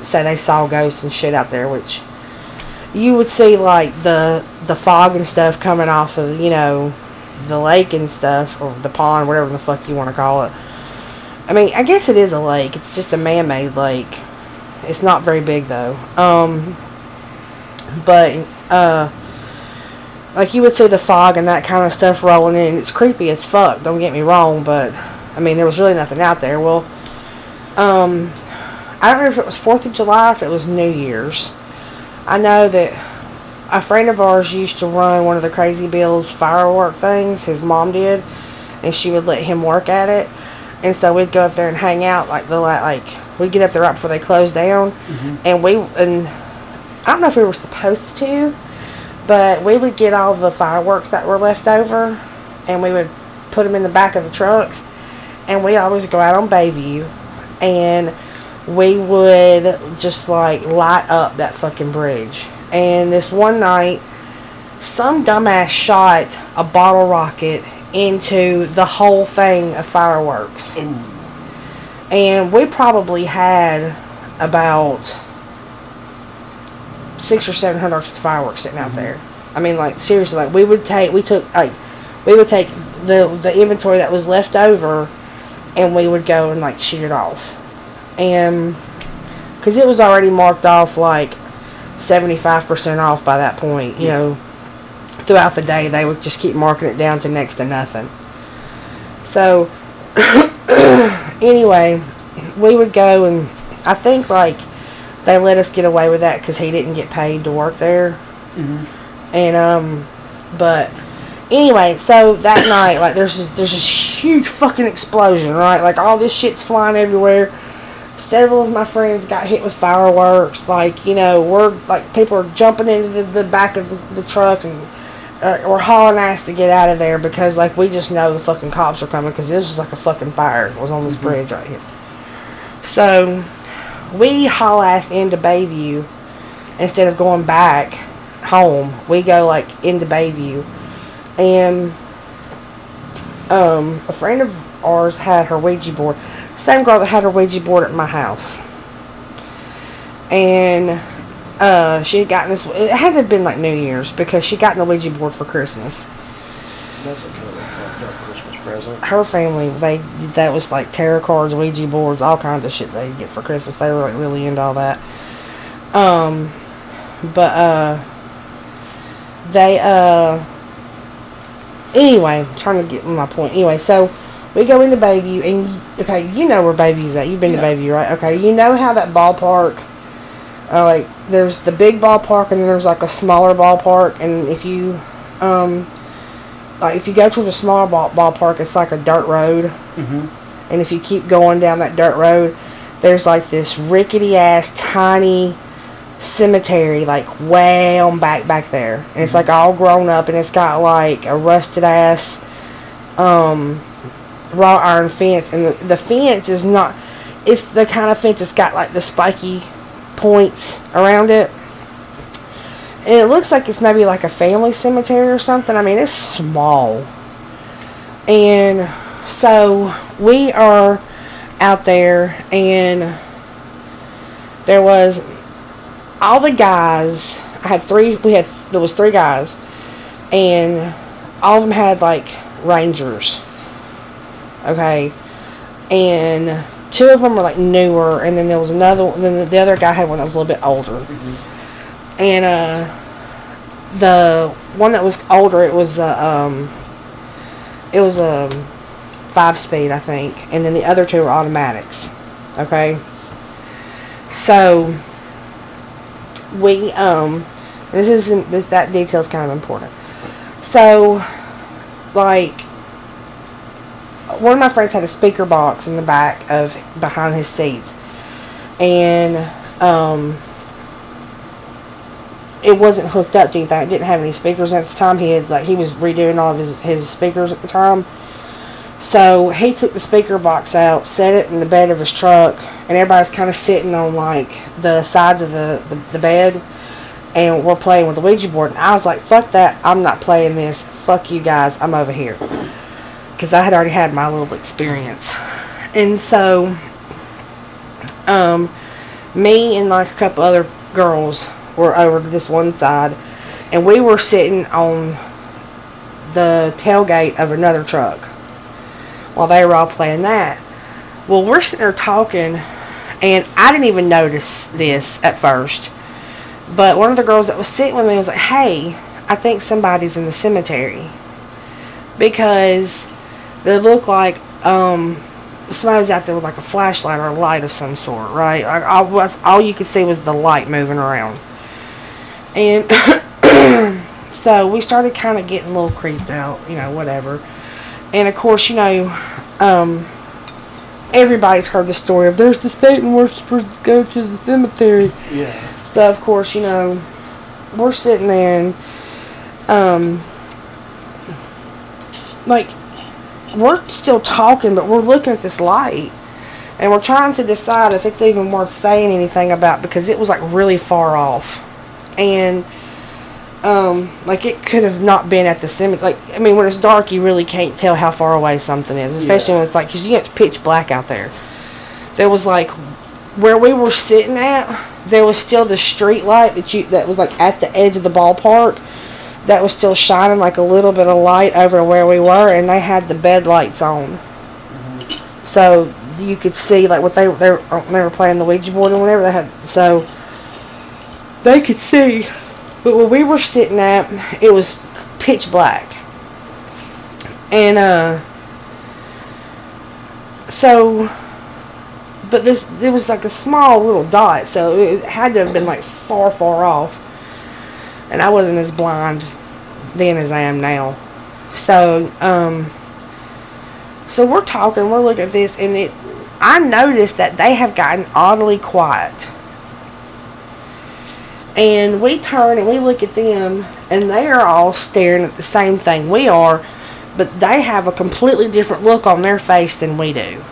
say they saw ghosts and shit out there, which you would see like the the fog and stuff coming off of you know the lake and stuff or the pond, whatever the fuck you want to call it. I mean, I guess it is a lake. It's just a man-made lake. It's not very big though. Um, but uh like you would see the fog and that kind of stuff rolling in. It's creepy as fuck. Don't get me wrong, but I mean there was really nothing out there. Well, um, I don't know if it was Fourth of July or if it was New Year's. I know that a friend of ours used to run one of the Crazy Bill's firework things. His mom did, and she would let him work at it. and so we'd go up there and hang out like the like we'd get up there right before they closed down, mm-hmm. and we and I don't know if we were supposed to, but we would get all the fireworks that were left over, and we would put them in the back of the trucks, and we always go out on Bayview, and we would just like light up that fucking bridge. And this one night, some dumbass shot a bottle rocket into the whole thing of fireworks. And we probably had about six or seven hundred fireworks sitting out mm-hmm. there. I mean, like seriously, like we would take, we took like, we would take the the inventory that was left over, and we would go and like shoot it off, and because it was already marked off like seventy five percent off by that point, you know. Throughout the day, they would just keep marking it down to next to nothing. So, anyway, we would go and I think like they let us get away with that because he didn't get paid to work there. And um, but anyway, so that night, like there's this, there's this huge fucking explosion, right? Like all this shit's flying everywhere. Several of my friends got hit with fireworks. Like you know, we're like people are jumping into the, the back of the, the truck and uh, we're hauling ass to get out of there because like we just know the fucking cops are coming because this was like a fucking fire was on this bridge right here. So we haul ass into Bayview instead of going back home. We go like into Bayview, and um, a friend of ours had her Ouija board. Same girl that had her Ouija board at my house, and uh, she had gotten this. It had to have been like New Year's because she got the Ouija board for Christmas. That's a kind of fucked up Christmas present. her family they that was like tarot cards ouija boards all kinds of shit they get for christmas they were like really into all that um but uh they uh anyway trying to get my point anyway so we go into bayview and okay you know where baby's at. You've been Yeah. to baby, right? Okay you know how that ballpark uh, like there's the big ballpark and then there's like a smaller ballpark. And if you um like if you go to the smaller ball, ballpark, it's like a dirt road, Mm-hmm. and if you keep going down that dirt road, there's like this rickety ass tiny cemetery, like way on back back there, and it's like all grown up, and it's got like a rusted ass um wrought iron fence, and the, the fence is not. It's the kind of fence that's got like the spiky points around it and it looks like it's maybe like a family cemetery or something. I mean, it's small. And so we are out there, and there was all the guys. I had three. We had there was three guys, and all of them had like rangers. Okay, and two of them were like newer, and then there was another. One, Then the other guy had one that was a little bit older. And uh the one that was older it was uh, um it was a five speed i think and then the other two were automatics okay? So we um this isn't this that detail is kind of important. So like one of my friends had a speaker box in the back of behind his seats and um it wasn't hooked up to anything. It didn't have any speakers at the time. He had like he was redoing all of his, his speakers at the time. So he took the speaker box out, set it in the bed of his truck, and everybody's kind of sitting on like the sides of the, the, the bed, and we're playing with the Ouija board. And I was like, "Fuck that! I'm not playing this. Fuck you guys. I'm over here," because I had already had my little experience, and so, um, me and like a couple other girls were over to this one side, and we were sitting on the tailgate of another truck while they were all playing that. Well, we're sitting there talking, and I didn't even notice this at first. But one of the girls that was sitting with me was like, "Hey, I think somebody's in the cemetery," because they look like um, somebody was out there with like a flashlight or a light of some sort, right? Like all was all you could see was the light moving around, and so we started kind of getting a little creeped out, you know, whatever. And of course, you know, um, everybody's heard the story of there's the Satan worshippers that go to the cemetery. Yeah. So of course, you know, we're sitting there and um like we're still talking but we're looking at this light and we're trying to decide if it's even worth saying anything about because it was like really far off. And um like it could have not been at the cemetery like I mean when it's dark you really can't tell how far away something is, especially Yeah. when it's like cuz you know it's pitch black out there. There was like where we were sitting at, there was still the street light that you that was like at the edge of the ballpark that was still shining like a little bit of light over where we were and they had the bed lights on. So you could see like what they they were, they were playing the Ouija board or whatever they had so they could see but where we were sitting at it was pitch black. And uh so but this it was like a small little dot, so it had to have been like far, far off. And I wasn't as blind then as I am now. So, um, so we're talking, we're looking at this, and it, I noticed that they have gotten oddly quiet. And we turn and we look at them, and they are all staring at the same thing we are, but they have a completely different look on their face than we do.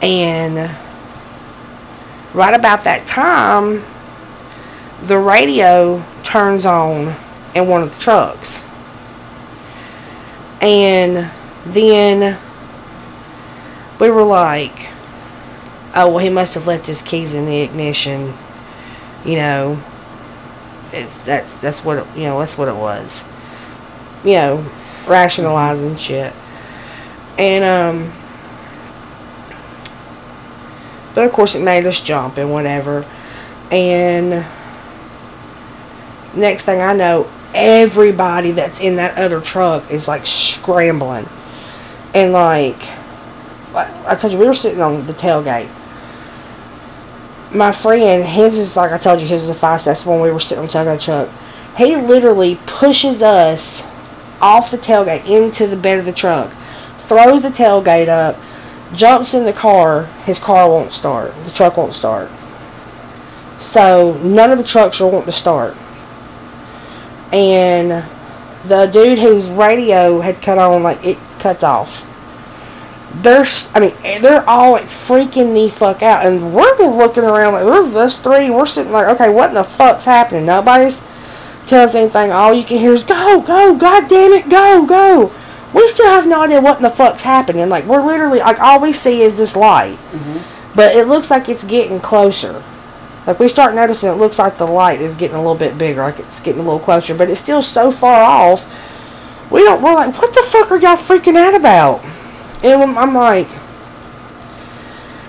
And right about that time, the radio turns on in one of the trucks. And then we were like, oh, well, he must have left his keys in the ignition. You know, it's that's that's what it, you know that's what it was. You know, rationalizing shit. And um but of course, it made us jump and whatever. And next thing I know, everybody that's in that other truck is like scrambling. And like, I told you, we were sitting on the tailgate. My friend, his is like I told you, his is a five space one. We were sitting on the tailgate truck. He literally pushes us off the tailgate into the bed of the truck, throws the tailgate up, jumps in the car, his car won't start. The truck won't start. So none of the trucks are wanting to start. And the dude whose radio had cut on, like it cuts off. They're, I mean, eh, they're all like freaking the fuck out, and we're looking around like we're three. We're sitting like, okay, what in the fuck's happening? Nobody's telling us anything. All you can hear is go, go, god damn it, go, go we still have no idea what in the fuck's happening. Like we're literally like all we see is this light, mm-hmm. but it looks like it's getting closer. Like we start noticing, it looks like the light is getting a little bit bigger, like it's getting a little closer, but it's still so far off. We don't. We're like, what the fuck are y'all freaking out about? And I'm, I'm like,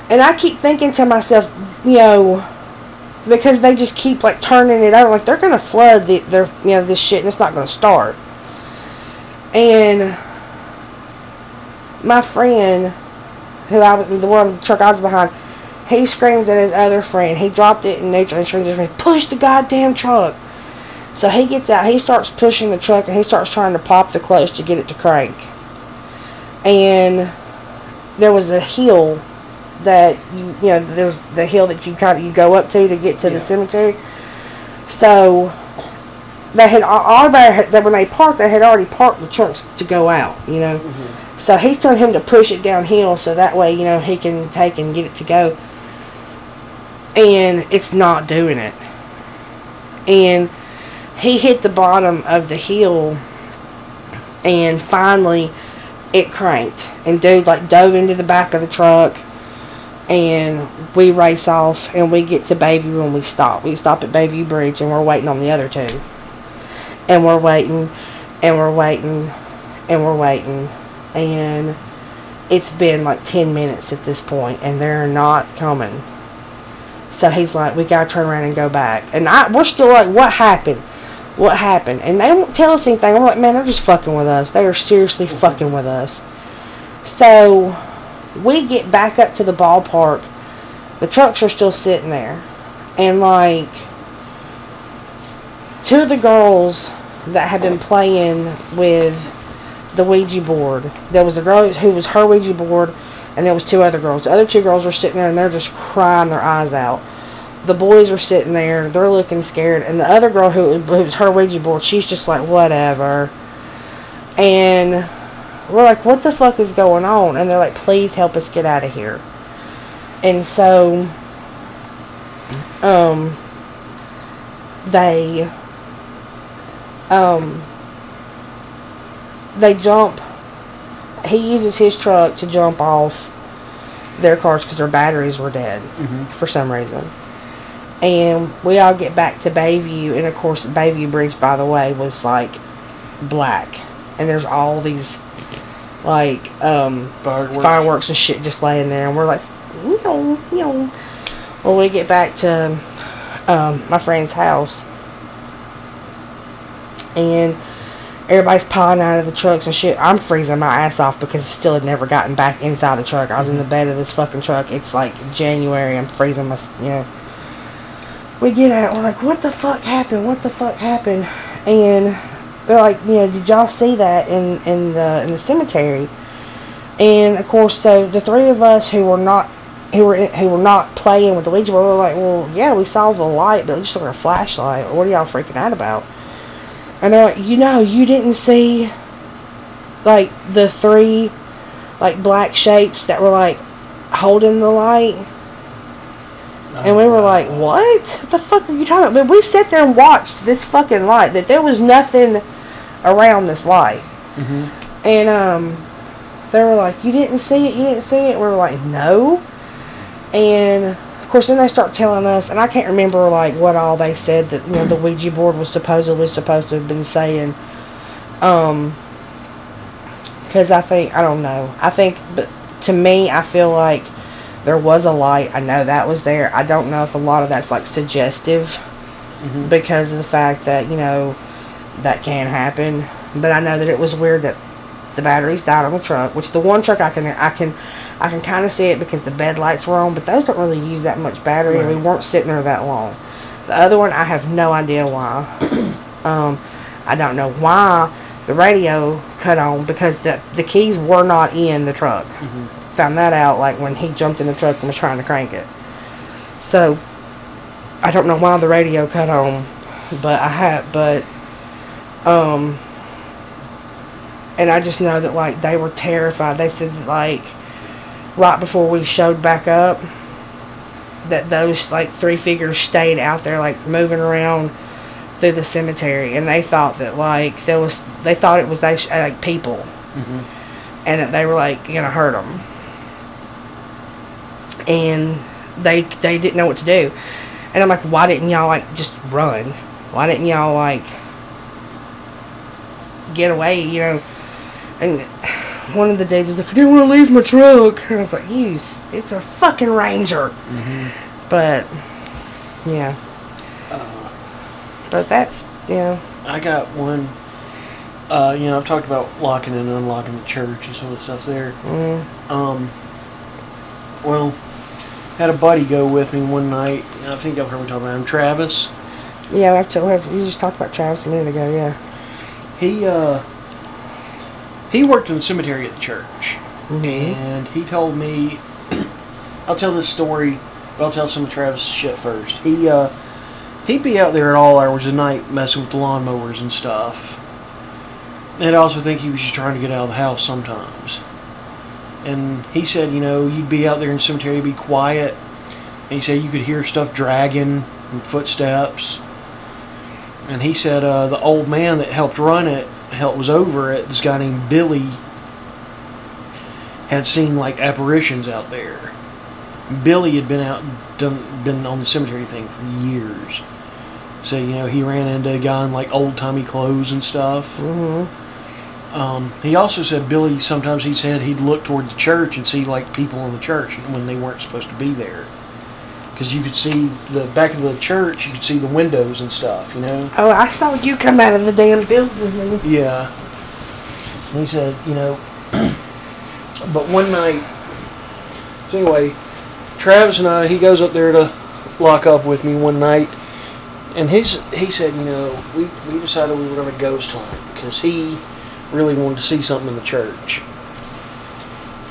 and I keep thinking to myself, you know, because they just keep like turning it over, like they're gonna flood the, their, you know, this shit, and it's not gonna start. And my friend, who I was the one the truck I was behind, he screams at his other friend. He dropped it in neutral and screams at his friend, "Push the goddamn truck!" So he gets out. He starts pushing the truck and he starts trying to pop the clutch to get it to crank. And there was a hill that you you know there's the hill that you kind of you go up to to get to Yeah. the cemetery. So they had already that when they parked, they had already parked the trucks to go out. You know, mm-hmm. so he's telling him to push it downhill so that way you know he can take and get it to go. And it's not doing it. And he hit the bottom of the hill, and finally it cranked. And dude like dove into the back of the truck and we race off and we get to Bayview and we stop. We stop at Bayview Bridge and we're waiting on the other two. And we're waiting and we're waiting and we're waiting and it's been like 10 minutes at this point and they're not coming. So he's like, we gotta turn around and go back. And I, we're still like, what happened? What happened? And they won't tell us anything. We're like, man, they're just fucking with us. They are seriously fucking with us. So we get back up to the ballpark. The trucks are still sitting there. And like two of the girls that had been playing with the Ouija board. There was the girl who was her Ouija board and there was two other girls. The other two girls were sitting there and they're just crying their eyes out. The boys are sitting there, they're looking scared, and the other girl who, who was her Ouija board, she's just like whatever. And we're like, what the fuck is going on? And they're like, please help us get out of here. And so, um, they, um, they jump. He uses his truck to jump off their cars because their batteries were dead for some reason. And we all get back to Bayview, and of course, Bayview Bridge, by the way, was like black, and there's all these like um, Fireworks. fireworks and shit just laying there, and we're like, you know, you know. Well, we get back to um, my friend's house, and everybody's piling out of the trucks and shit. I'm freezing my ass off because I still had never gotten back inside the truck. I was in the bed of this fucking truck. It's like January. I'm freezing my, you know. We get out. We're like, what the fuck happened? What the fuck happened? And they're like, you know, did y'all see that in in the in the cemetery? And of course, so the three of us who were not who were who were not playing with the Ouija board were like, well, yeah, we saw the light, but it just like a flashlight. What are y'all freaking out about? And they're like, you know, you didn't see like the three like black shapes that were like holding the light. And we were like, what? What the fuck are you talking about? But we sat there and watched this fucking light. That there was nothing around this light. And um, they were like, you didn't see it? You didn't see it? We were like, no. And of course, then they start telling us, and I can't remember like what all they said that you know the Ouija board was supposedly supposed to have been saying. Um, because I think I don't know. I think, but to me, I feel like there was a light. I know that was there. I don't know if a lot of that's like suggestive because of the fact that you know that can happen. But I know that it was weird that the batteries died on the truck. Which the one truck I can I can I can kind of see it because the bed lights were on, but those don't really use that much battery, and we weren't sitting there that long. The other one, I have no idea why. um, I don't know why the radio cut on because the the keys were not in the truck. Found that out like when he jumped in the truck and was trying to crank it. So I don't know why the radio cut on, but I had but um and I just know that like they were terrified. They said that, like right before we showed back up that those like three figures stayed out there like moving around through the cemetery. And they thought that like there was they thought it was they like people. Mm-hmm. And that they were like gonna hurt them and they they didn't know what to do. And i'm like why didn't y'all like just run? Why didn't y'all like get away you know and one of the dudes was like i didn't want to leave my truck and i was like you it's a fucking ranger but yeah but that's yeah I got one. Uh, you know, I've talked about locking and unlocking the church and some of the stuff there. mm, Um, well, had a buddy go with me one night. I think I've heard me talk about him. Travis. yeah i've told you just talked about travis a minute ago yeah He uh, he worked in the cemetery at the church, and he told me. I'll tell this story, but I'll tell some of Travis' shit first. He uh, he'd be out there at all hours of the night messing with the lawnmowers and stuff. And I also think he was just trying to get out of the house sometimes. And he said, you know, you'd be out there in the cemetery, be quiet. And he said you could hear stuff dragging and footsteps. And he said uh, the old man that helped run it, helped was over it, this guy named Billy, had seen like apparitions out there. Billy had been out, done, been on the cemetery thing for years. So you know he ran into a guy in like old timey clothes and stuff. Mm-hmm. Um, he also said Billy sometimes he said he'd look toward the church and see like people in the church when they weren't supposed to be there. Because you could see the back of the church, you could see the windows and stuff, you know. Oh, I saw you come out of the damn building. Yeah. And he said, you know, but one night, so anyway, Travis and I, he goes up there to lock up with me one night, and his, he said, you know, we, we decided we were going to ghost hunt because he really wanted to see something in the church.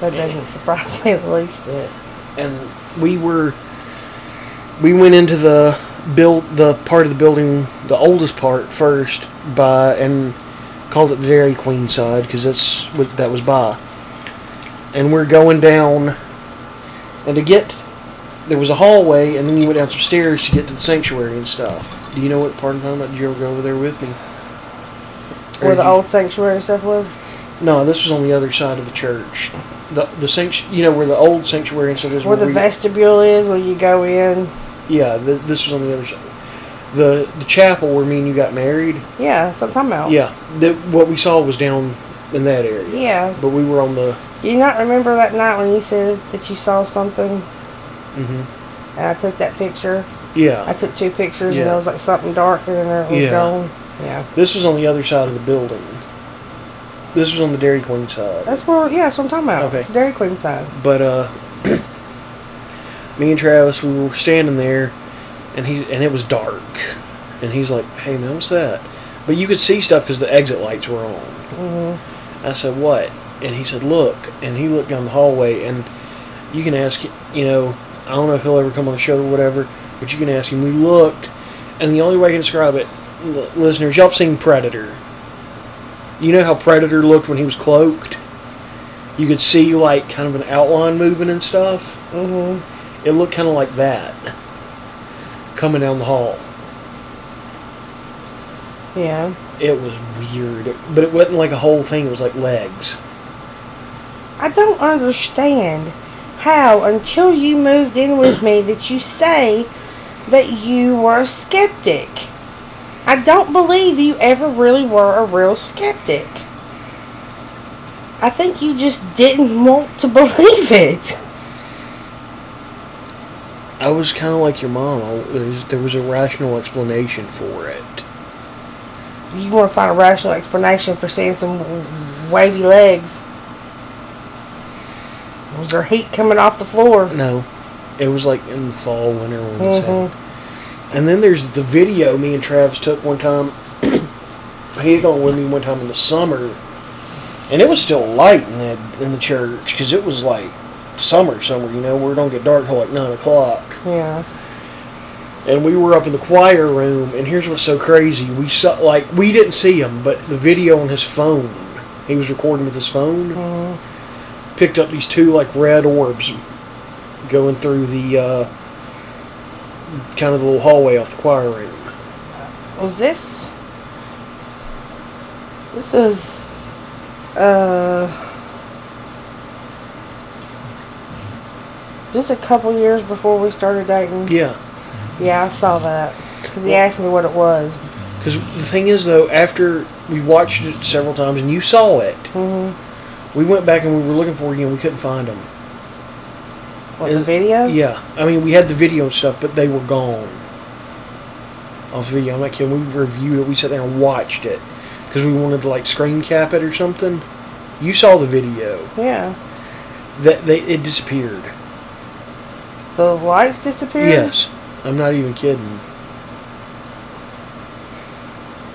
That doesn't surprise me the least bit. and we were we went into the build the part of the building the oldest part first by and called it the Dairy Queen side because that's what that was by and we're going down and to get there was a hallway and then you went down some stairs to get to the sanctuary and stuff do you know what part I'm talking about did you ever go over there with me Or Where the you- old sanctuary stuff was? no this was on the other side of the church the the sanct- you know where the old sanctuary and stuff is Where the vestibule is, where you go in. Yeah, th- this was on the other side. The the chapel where me and you got married. Yeah, that's what I'm talking about. Yeah, the, what we saw was down in that area. Yeah. But we were on the. Do you not remember that night when you said that you saw something Mm-hmm. and I took that picture? Yeah. I took two pictures and Yeah. there was like something darker and there it was Yeah. gone. Yeah. this was on the other side of the building. This was on the Dairy Queen side. That's where, yeah, that's what I'm talking about. Okay. It's Dairy Queen side. But uh, me and Travis, we were standing there, and he and it was dark, and he's like, "Hey man, what's that?" But you could see stuff because the exit lights were on. hmm I said, "What?" And he said, "Look." And he looked down the hallway, and you can ask, you know, I don't know if he'll ever come on the show or whatever, but you can ask him. We looked, and the only way I can describe it, l- listeners, y'all have seen Predator. You know how Predator looked when he was cloaked? You could see like kind of an outline moving and stuff. hmm It looked kind of like that coming down the hall. Yeah. It was weird, but it wasn't like a whole thing. It was like legs. I don't understand how, until you moved in with me, that you say that you were a skeptic. I don't believe you ever really were a real skeptic. I think you just didn't want to believe it. I was kind of like your mom. I, there, was, there was a rational explanation for it. You want to find a rational explanation for seeing some wavy legs. Was there heat coming off the floor? No, it was like in the fall, winter when Mhm. And then there's the video me and Travis took one time. he had gone with me one time in the summer, and it was still light in the in the church because it was like summer, summer. You know, where it don't get dark till like nine o'clock. Yeah. and we were up in the choir room and here's what's so crazy we saw like we didn't see him but the video on his phone he was recording with his phone Mhm. picked up these two like red orbs going through the uh, kind of the little hallway off the choir room was this this was uh just a couple years before we started dating. Yeah. Yeah i saw that. Because he asked me what it was. Because the thing is though after we watched it several times and you saw it hmm we went back and we were looking for you and we couldn't find them what the video? Yeah, I mean, we had the video and stuff, but they were gone. Off video, I'm not kidding. We reviewed it. We sat there and watched it. Because we wanted to like screen cap it or something. You saw the video. Yeah. That they it disappeared. The lights disappeared Yes, I'm not even kidding.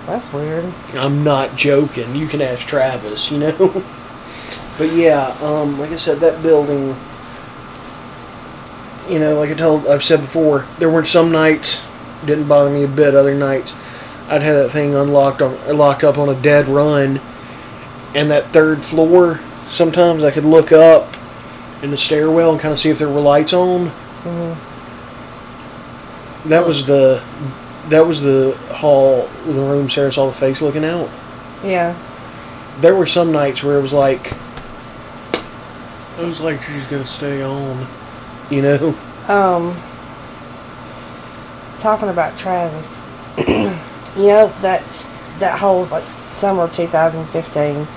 that's weird I'm not joking. You can ask Travis, you know. but yeah, um, like I said, that building. You know, like I told, I've said before, there were some nights didn't bother me a bit. Other nights, I'd have that thing unlocked on, locked up on a dead run, and that third floor. Sometimes I could look up in the stairwell and kind of see if there were lights on. Hmm That was the, that was the hall, the room Sarah saw the face looking out. yeah. There were some nights where it was like it was like she's gonna stay on. you know? Um talking about Travis you know that's that whole like summer of 2015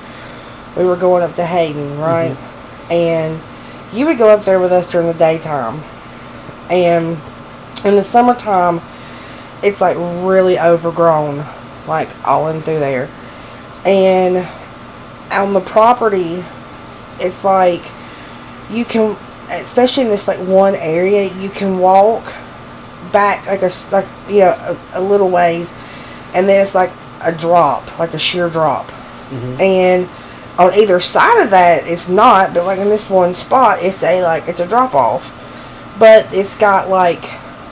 we were going up to Hayden right? And you would go up there with us during the daytime and in the summertime it's like really overgrown like all in through there. And on the property it's like you can especially in this like one area you can walk back like a like you know a, a little ways and then it's like a drop like a sheer drop. Mm-hmm. And on either side of that, it's not. But like in this one spot, it's a like it's a drop off, but it's got like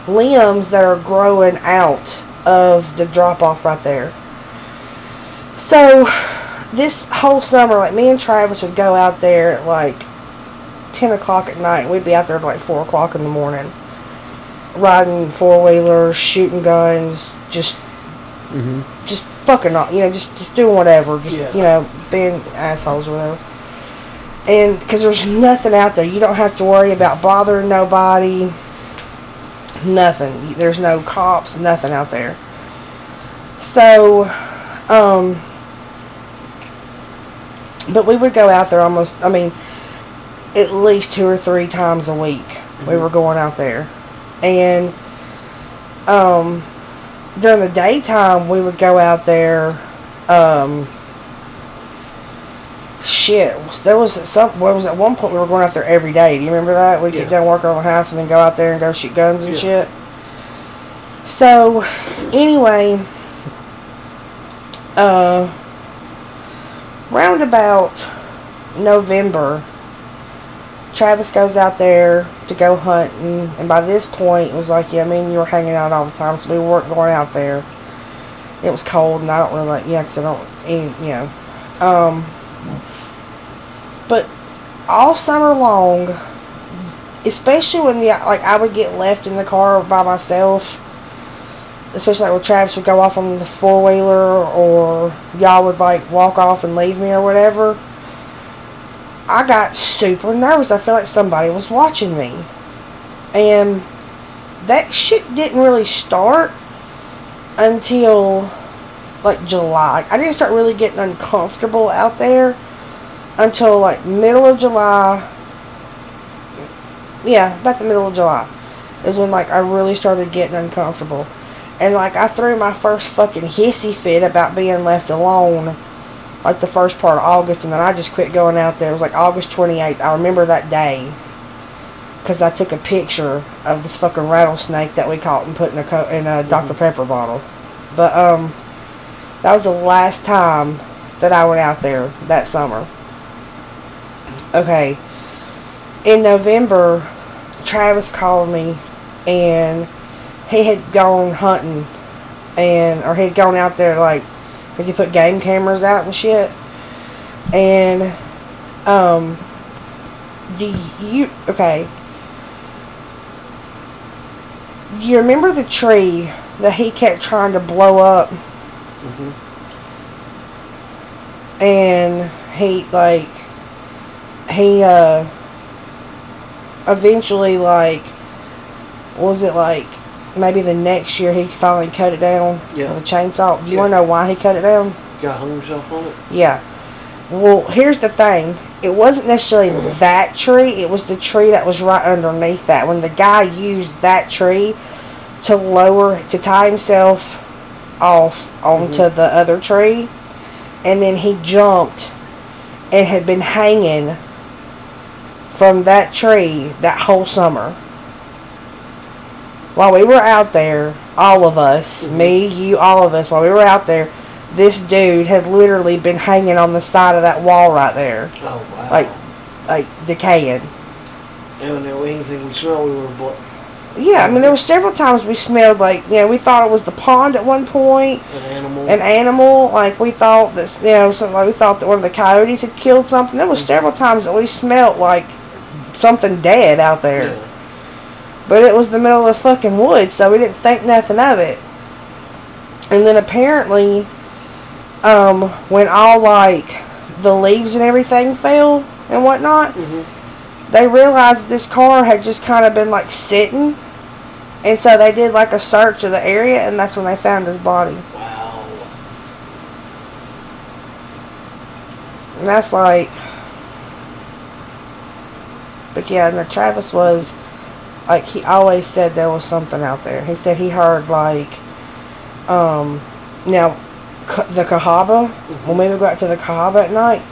limbs that are growing out of the drop off right there. So this whole summer, like me and Travis would go out there at like ten o'clock at night. We'd be out there at like four o'clock in the morning, riding four wheelers, shooting guns, just mm-hmm. just fucking you know, just just doing whatever, just Yeah. you know, being assholes or whatever. And because there's nothing out there, you don't have to worry about bothering nobody. Nothing. There's no cops. Nothing out there. So, um, but we would go out there almost. I mean, at least two or three times a week. We were going out there, and um, during the daytime we would go out there. Um, shit, there was some. What was at one point we were going out there every day. Do you remember that? We'd Yeah. get done working on the house and then go out there and go shoot guns and Yeah. shit. So, anyway, uh, round about November, Travis goes out there to go hunting, and by this point, it was like, yeah, I mean, you were hanging out all the time, so we weren't going out there. It was cold, and I don't really like, yeah, 'cause I don't, you know. Um, but all summer long, especially when the like I would get left in the car by myself, especially like when Travis would go off on the four wheeler or y'all would like walk off and leave me or whatever. I got super nervous. I felt like somebody was watching me. And that shit didn't really start until like July. I didn't start really getting uncomfortable out there until like middle of July. Yeah, about the middle of July is when like I really started getting uncomfortable. And like I threw my first fucking hissy fit about being left alone like the first part of August and then I just quit going out there. It was like August 28th. I remember that day because I took a picture of this fucking rattlesnake that we caught and put in a co- in a Dr Pepper bottle. But um that was the last time that I went out there that summer. Okay. In November, Travis called me and he had gone hunting and or he'd gone out there like because he put game cameras out and shit and um do you okay do you remember the tree that he kept trying to blow up Mhm. and he like he uh eventually like was it like maybe the next year he finally cut it down Yeah. with a chainsaw. Do you Yeah. want to know why he cut it down? Guy hung himself on it. Yeah. Well, here's the thing. It wasn't necessarily that tree. It was the tree that was right underneath that. When the guy used that tree to lower to tie himself off onto the other tree, and then he jumped and had been hanging from that tree that whole summer. While we were out there, all of us, mm-hmm. me, you, all of us, while we were out there, this dude had literally been hanging on the side of that wall right there, Oh wow! like, like decaying. and then anything we smelled, we were blo- Yeah, I mean, there were several times we smelled like, you know, we thought it was the pond at one point, an animal. an animal. Like we thought that, you know, something like we thought that one of the coyotes had killed something. There was mm-hmm. several times that we smelled like something dead out there. Yeah. But it was the middle of the fucking woods, so we didn't think nothing of it. And then apparently, um, when all like the leaves and everything fell and whatnot, Mhm. they realized this car had just kind of been like sitting, and so they did like a search of the area, and that's when they found his body. Wow. And that's like, but yeah, and the Travis was like he always said there was something out there. He said he heard like, um, now the Cahaba when we would go out to the Cahaba at night,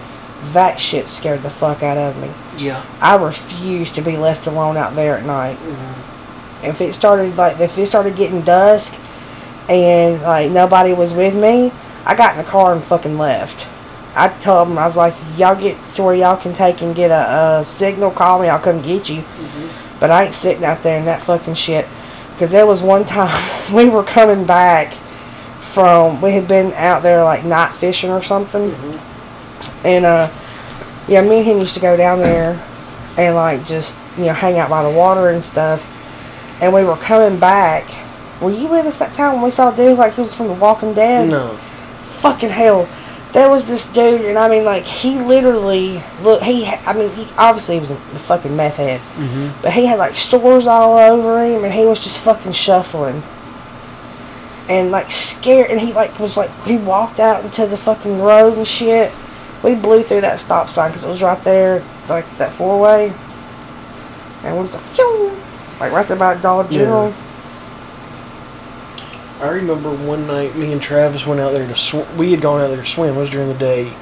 that shit scared the fuck out of me. Yeah. I refused to be left alone out there at night. Mhm. If it started like if it started getting dusk and like nobody was with me, I got in the car and fucking left. I told them I was like, y'all get to where y'all can take and get a, a signal, call me, I'll come get you. But I ain't sitting out there in that fucking shit. Because there was one time we were coming back from, we had been out there like night fishing or something. And, uh, yeah, me and him used to go down there and like just, you know, hang out by the water and stuff. And we were coming back. Were you with us that time when we saw a dude like he was from The Walking Dead? No. fucking hell. There was this dude, and I mean, like, he literally, look, he, I mean, he, obviously he was a fucking meth head, Mm-hmm. but he had, like, sores all over him, and he was just fucking shuffling. And, like, scared, and he, like, was, like, he walked out into the fucking road and shit. We blew through that stop sign, because it was right there, like, that four-way. And we was like, phew, like, right there by Dollar Yeah. I remember one night me and Travis went out there to sw- we had gone out there to swim. It was during the day,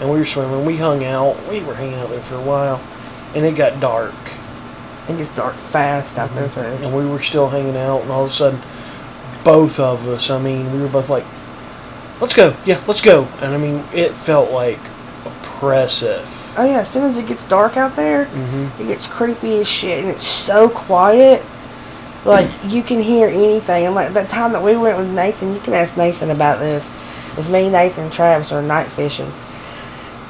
and we were swimming. We hung out. We were hanging out there for a while, and it got dark, It gets dark fast out there, too. and we were still hanging out. And all of a sudden, both of us. I mean, we were both like, "Let's go, yeah, let's go." And I mean, it felt like oppressive. Oh yeah, as soon as it gets dark out there, Mm-hmm. it gets creepy as shit, and it's so quiet. Like you can hear anything. And like that time that we went with Nathan, you can ask Nathan about this. It was me, Nathan, and Travis are night fishing,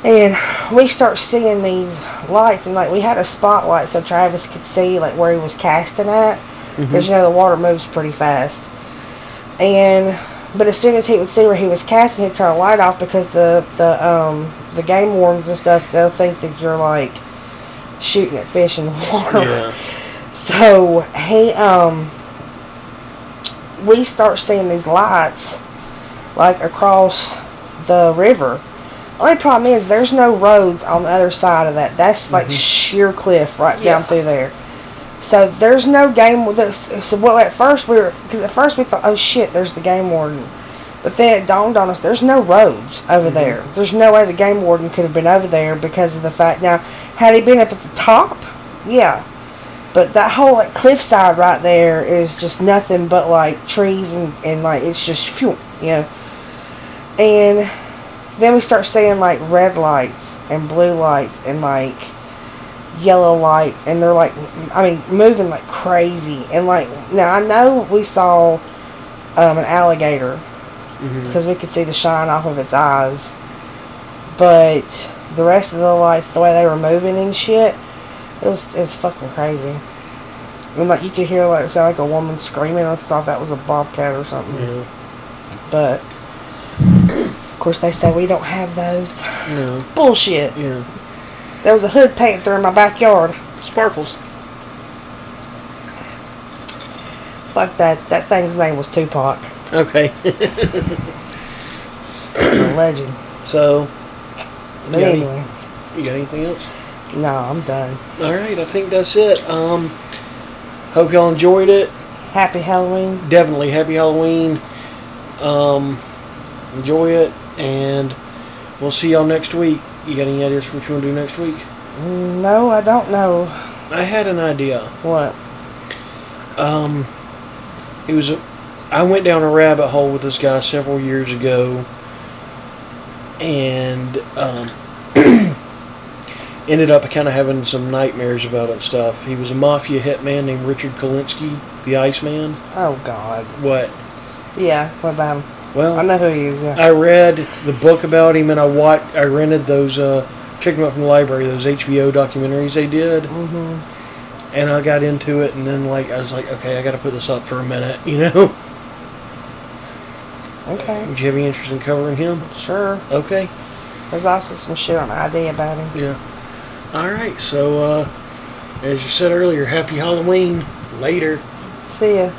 and we start seeing these lights, and like we had a spotlight so Travis could see like where he was casting at, because you know the water moves pretty fast. And but as soon as he would see where he was casting, he'd turn the light off because the the um the game wardens and stuff they'll think that you're like shooting at fish in the water. Yeah. So he um we start seeing these lights like across the river. Only problem is there's no roads on the other side of that. That's like sheer cliff right Yeah. down through there. So there's no game with this. So well, at first we were because at first we thought, oh shit, there's the game warden. But then it dawned on us, there's no roads over there. There's no way the game warden could have been over there because of the fact. Now, had he been up at the top, yeah. But that whole like cliffside right there is just nothing but like trees and, and like it's just phew, you know. And then we start seeing like red lights and blue lights and like yellow lights and they're like I mean moving like crazy. And like now I know we saw um, an alligator because we could see the shine off of its eyes. But the rest of the lights the way they were moving and shit it was it was fucking crazy and like you could hear like it sound like a woman screaming I thought that was a bobcat or something Yeah. but of course they say we don't have those No. bullshit Yeah. there was a hood panther in my backyard Sparkles. fuck that that thing's name was Tupac Okay. legend so, but Yeah, he- anyway you got anything else? No I'm done All right, I think that's it. Um, hope y'all enjoyed it. happy Halloween Definitely happy Halloween. Um, enjoy it, and we'll see y'all next week. You got any ideas for what you want to do next week? no I don't know I had an idea. what Um, it was a, I went down a rabbit hole with this guy several years ago, and um, ended up kind of having some nightmares about it and stuff. He was a mafia hitman named Richard Kuklinski, the Iceman. oh god What? yeah what about him Well, I know who he is yeah I read the book about him, and I watched. I rented those. Uh, checked them out from the library. Those HBO documentaries they did, mhm and I got into it. And then, like, I was like, okay, I got to put this up for a minute. You know? okay Would you have any interest in covering him? sure Okay. there's also some shit on ID about him Yeah. All right. So, uh, as you said earlier, happy Halloween. Later. see ya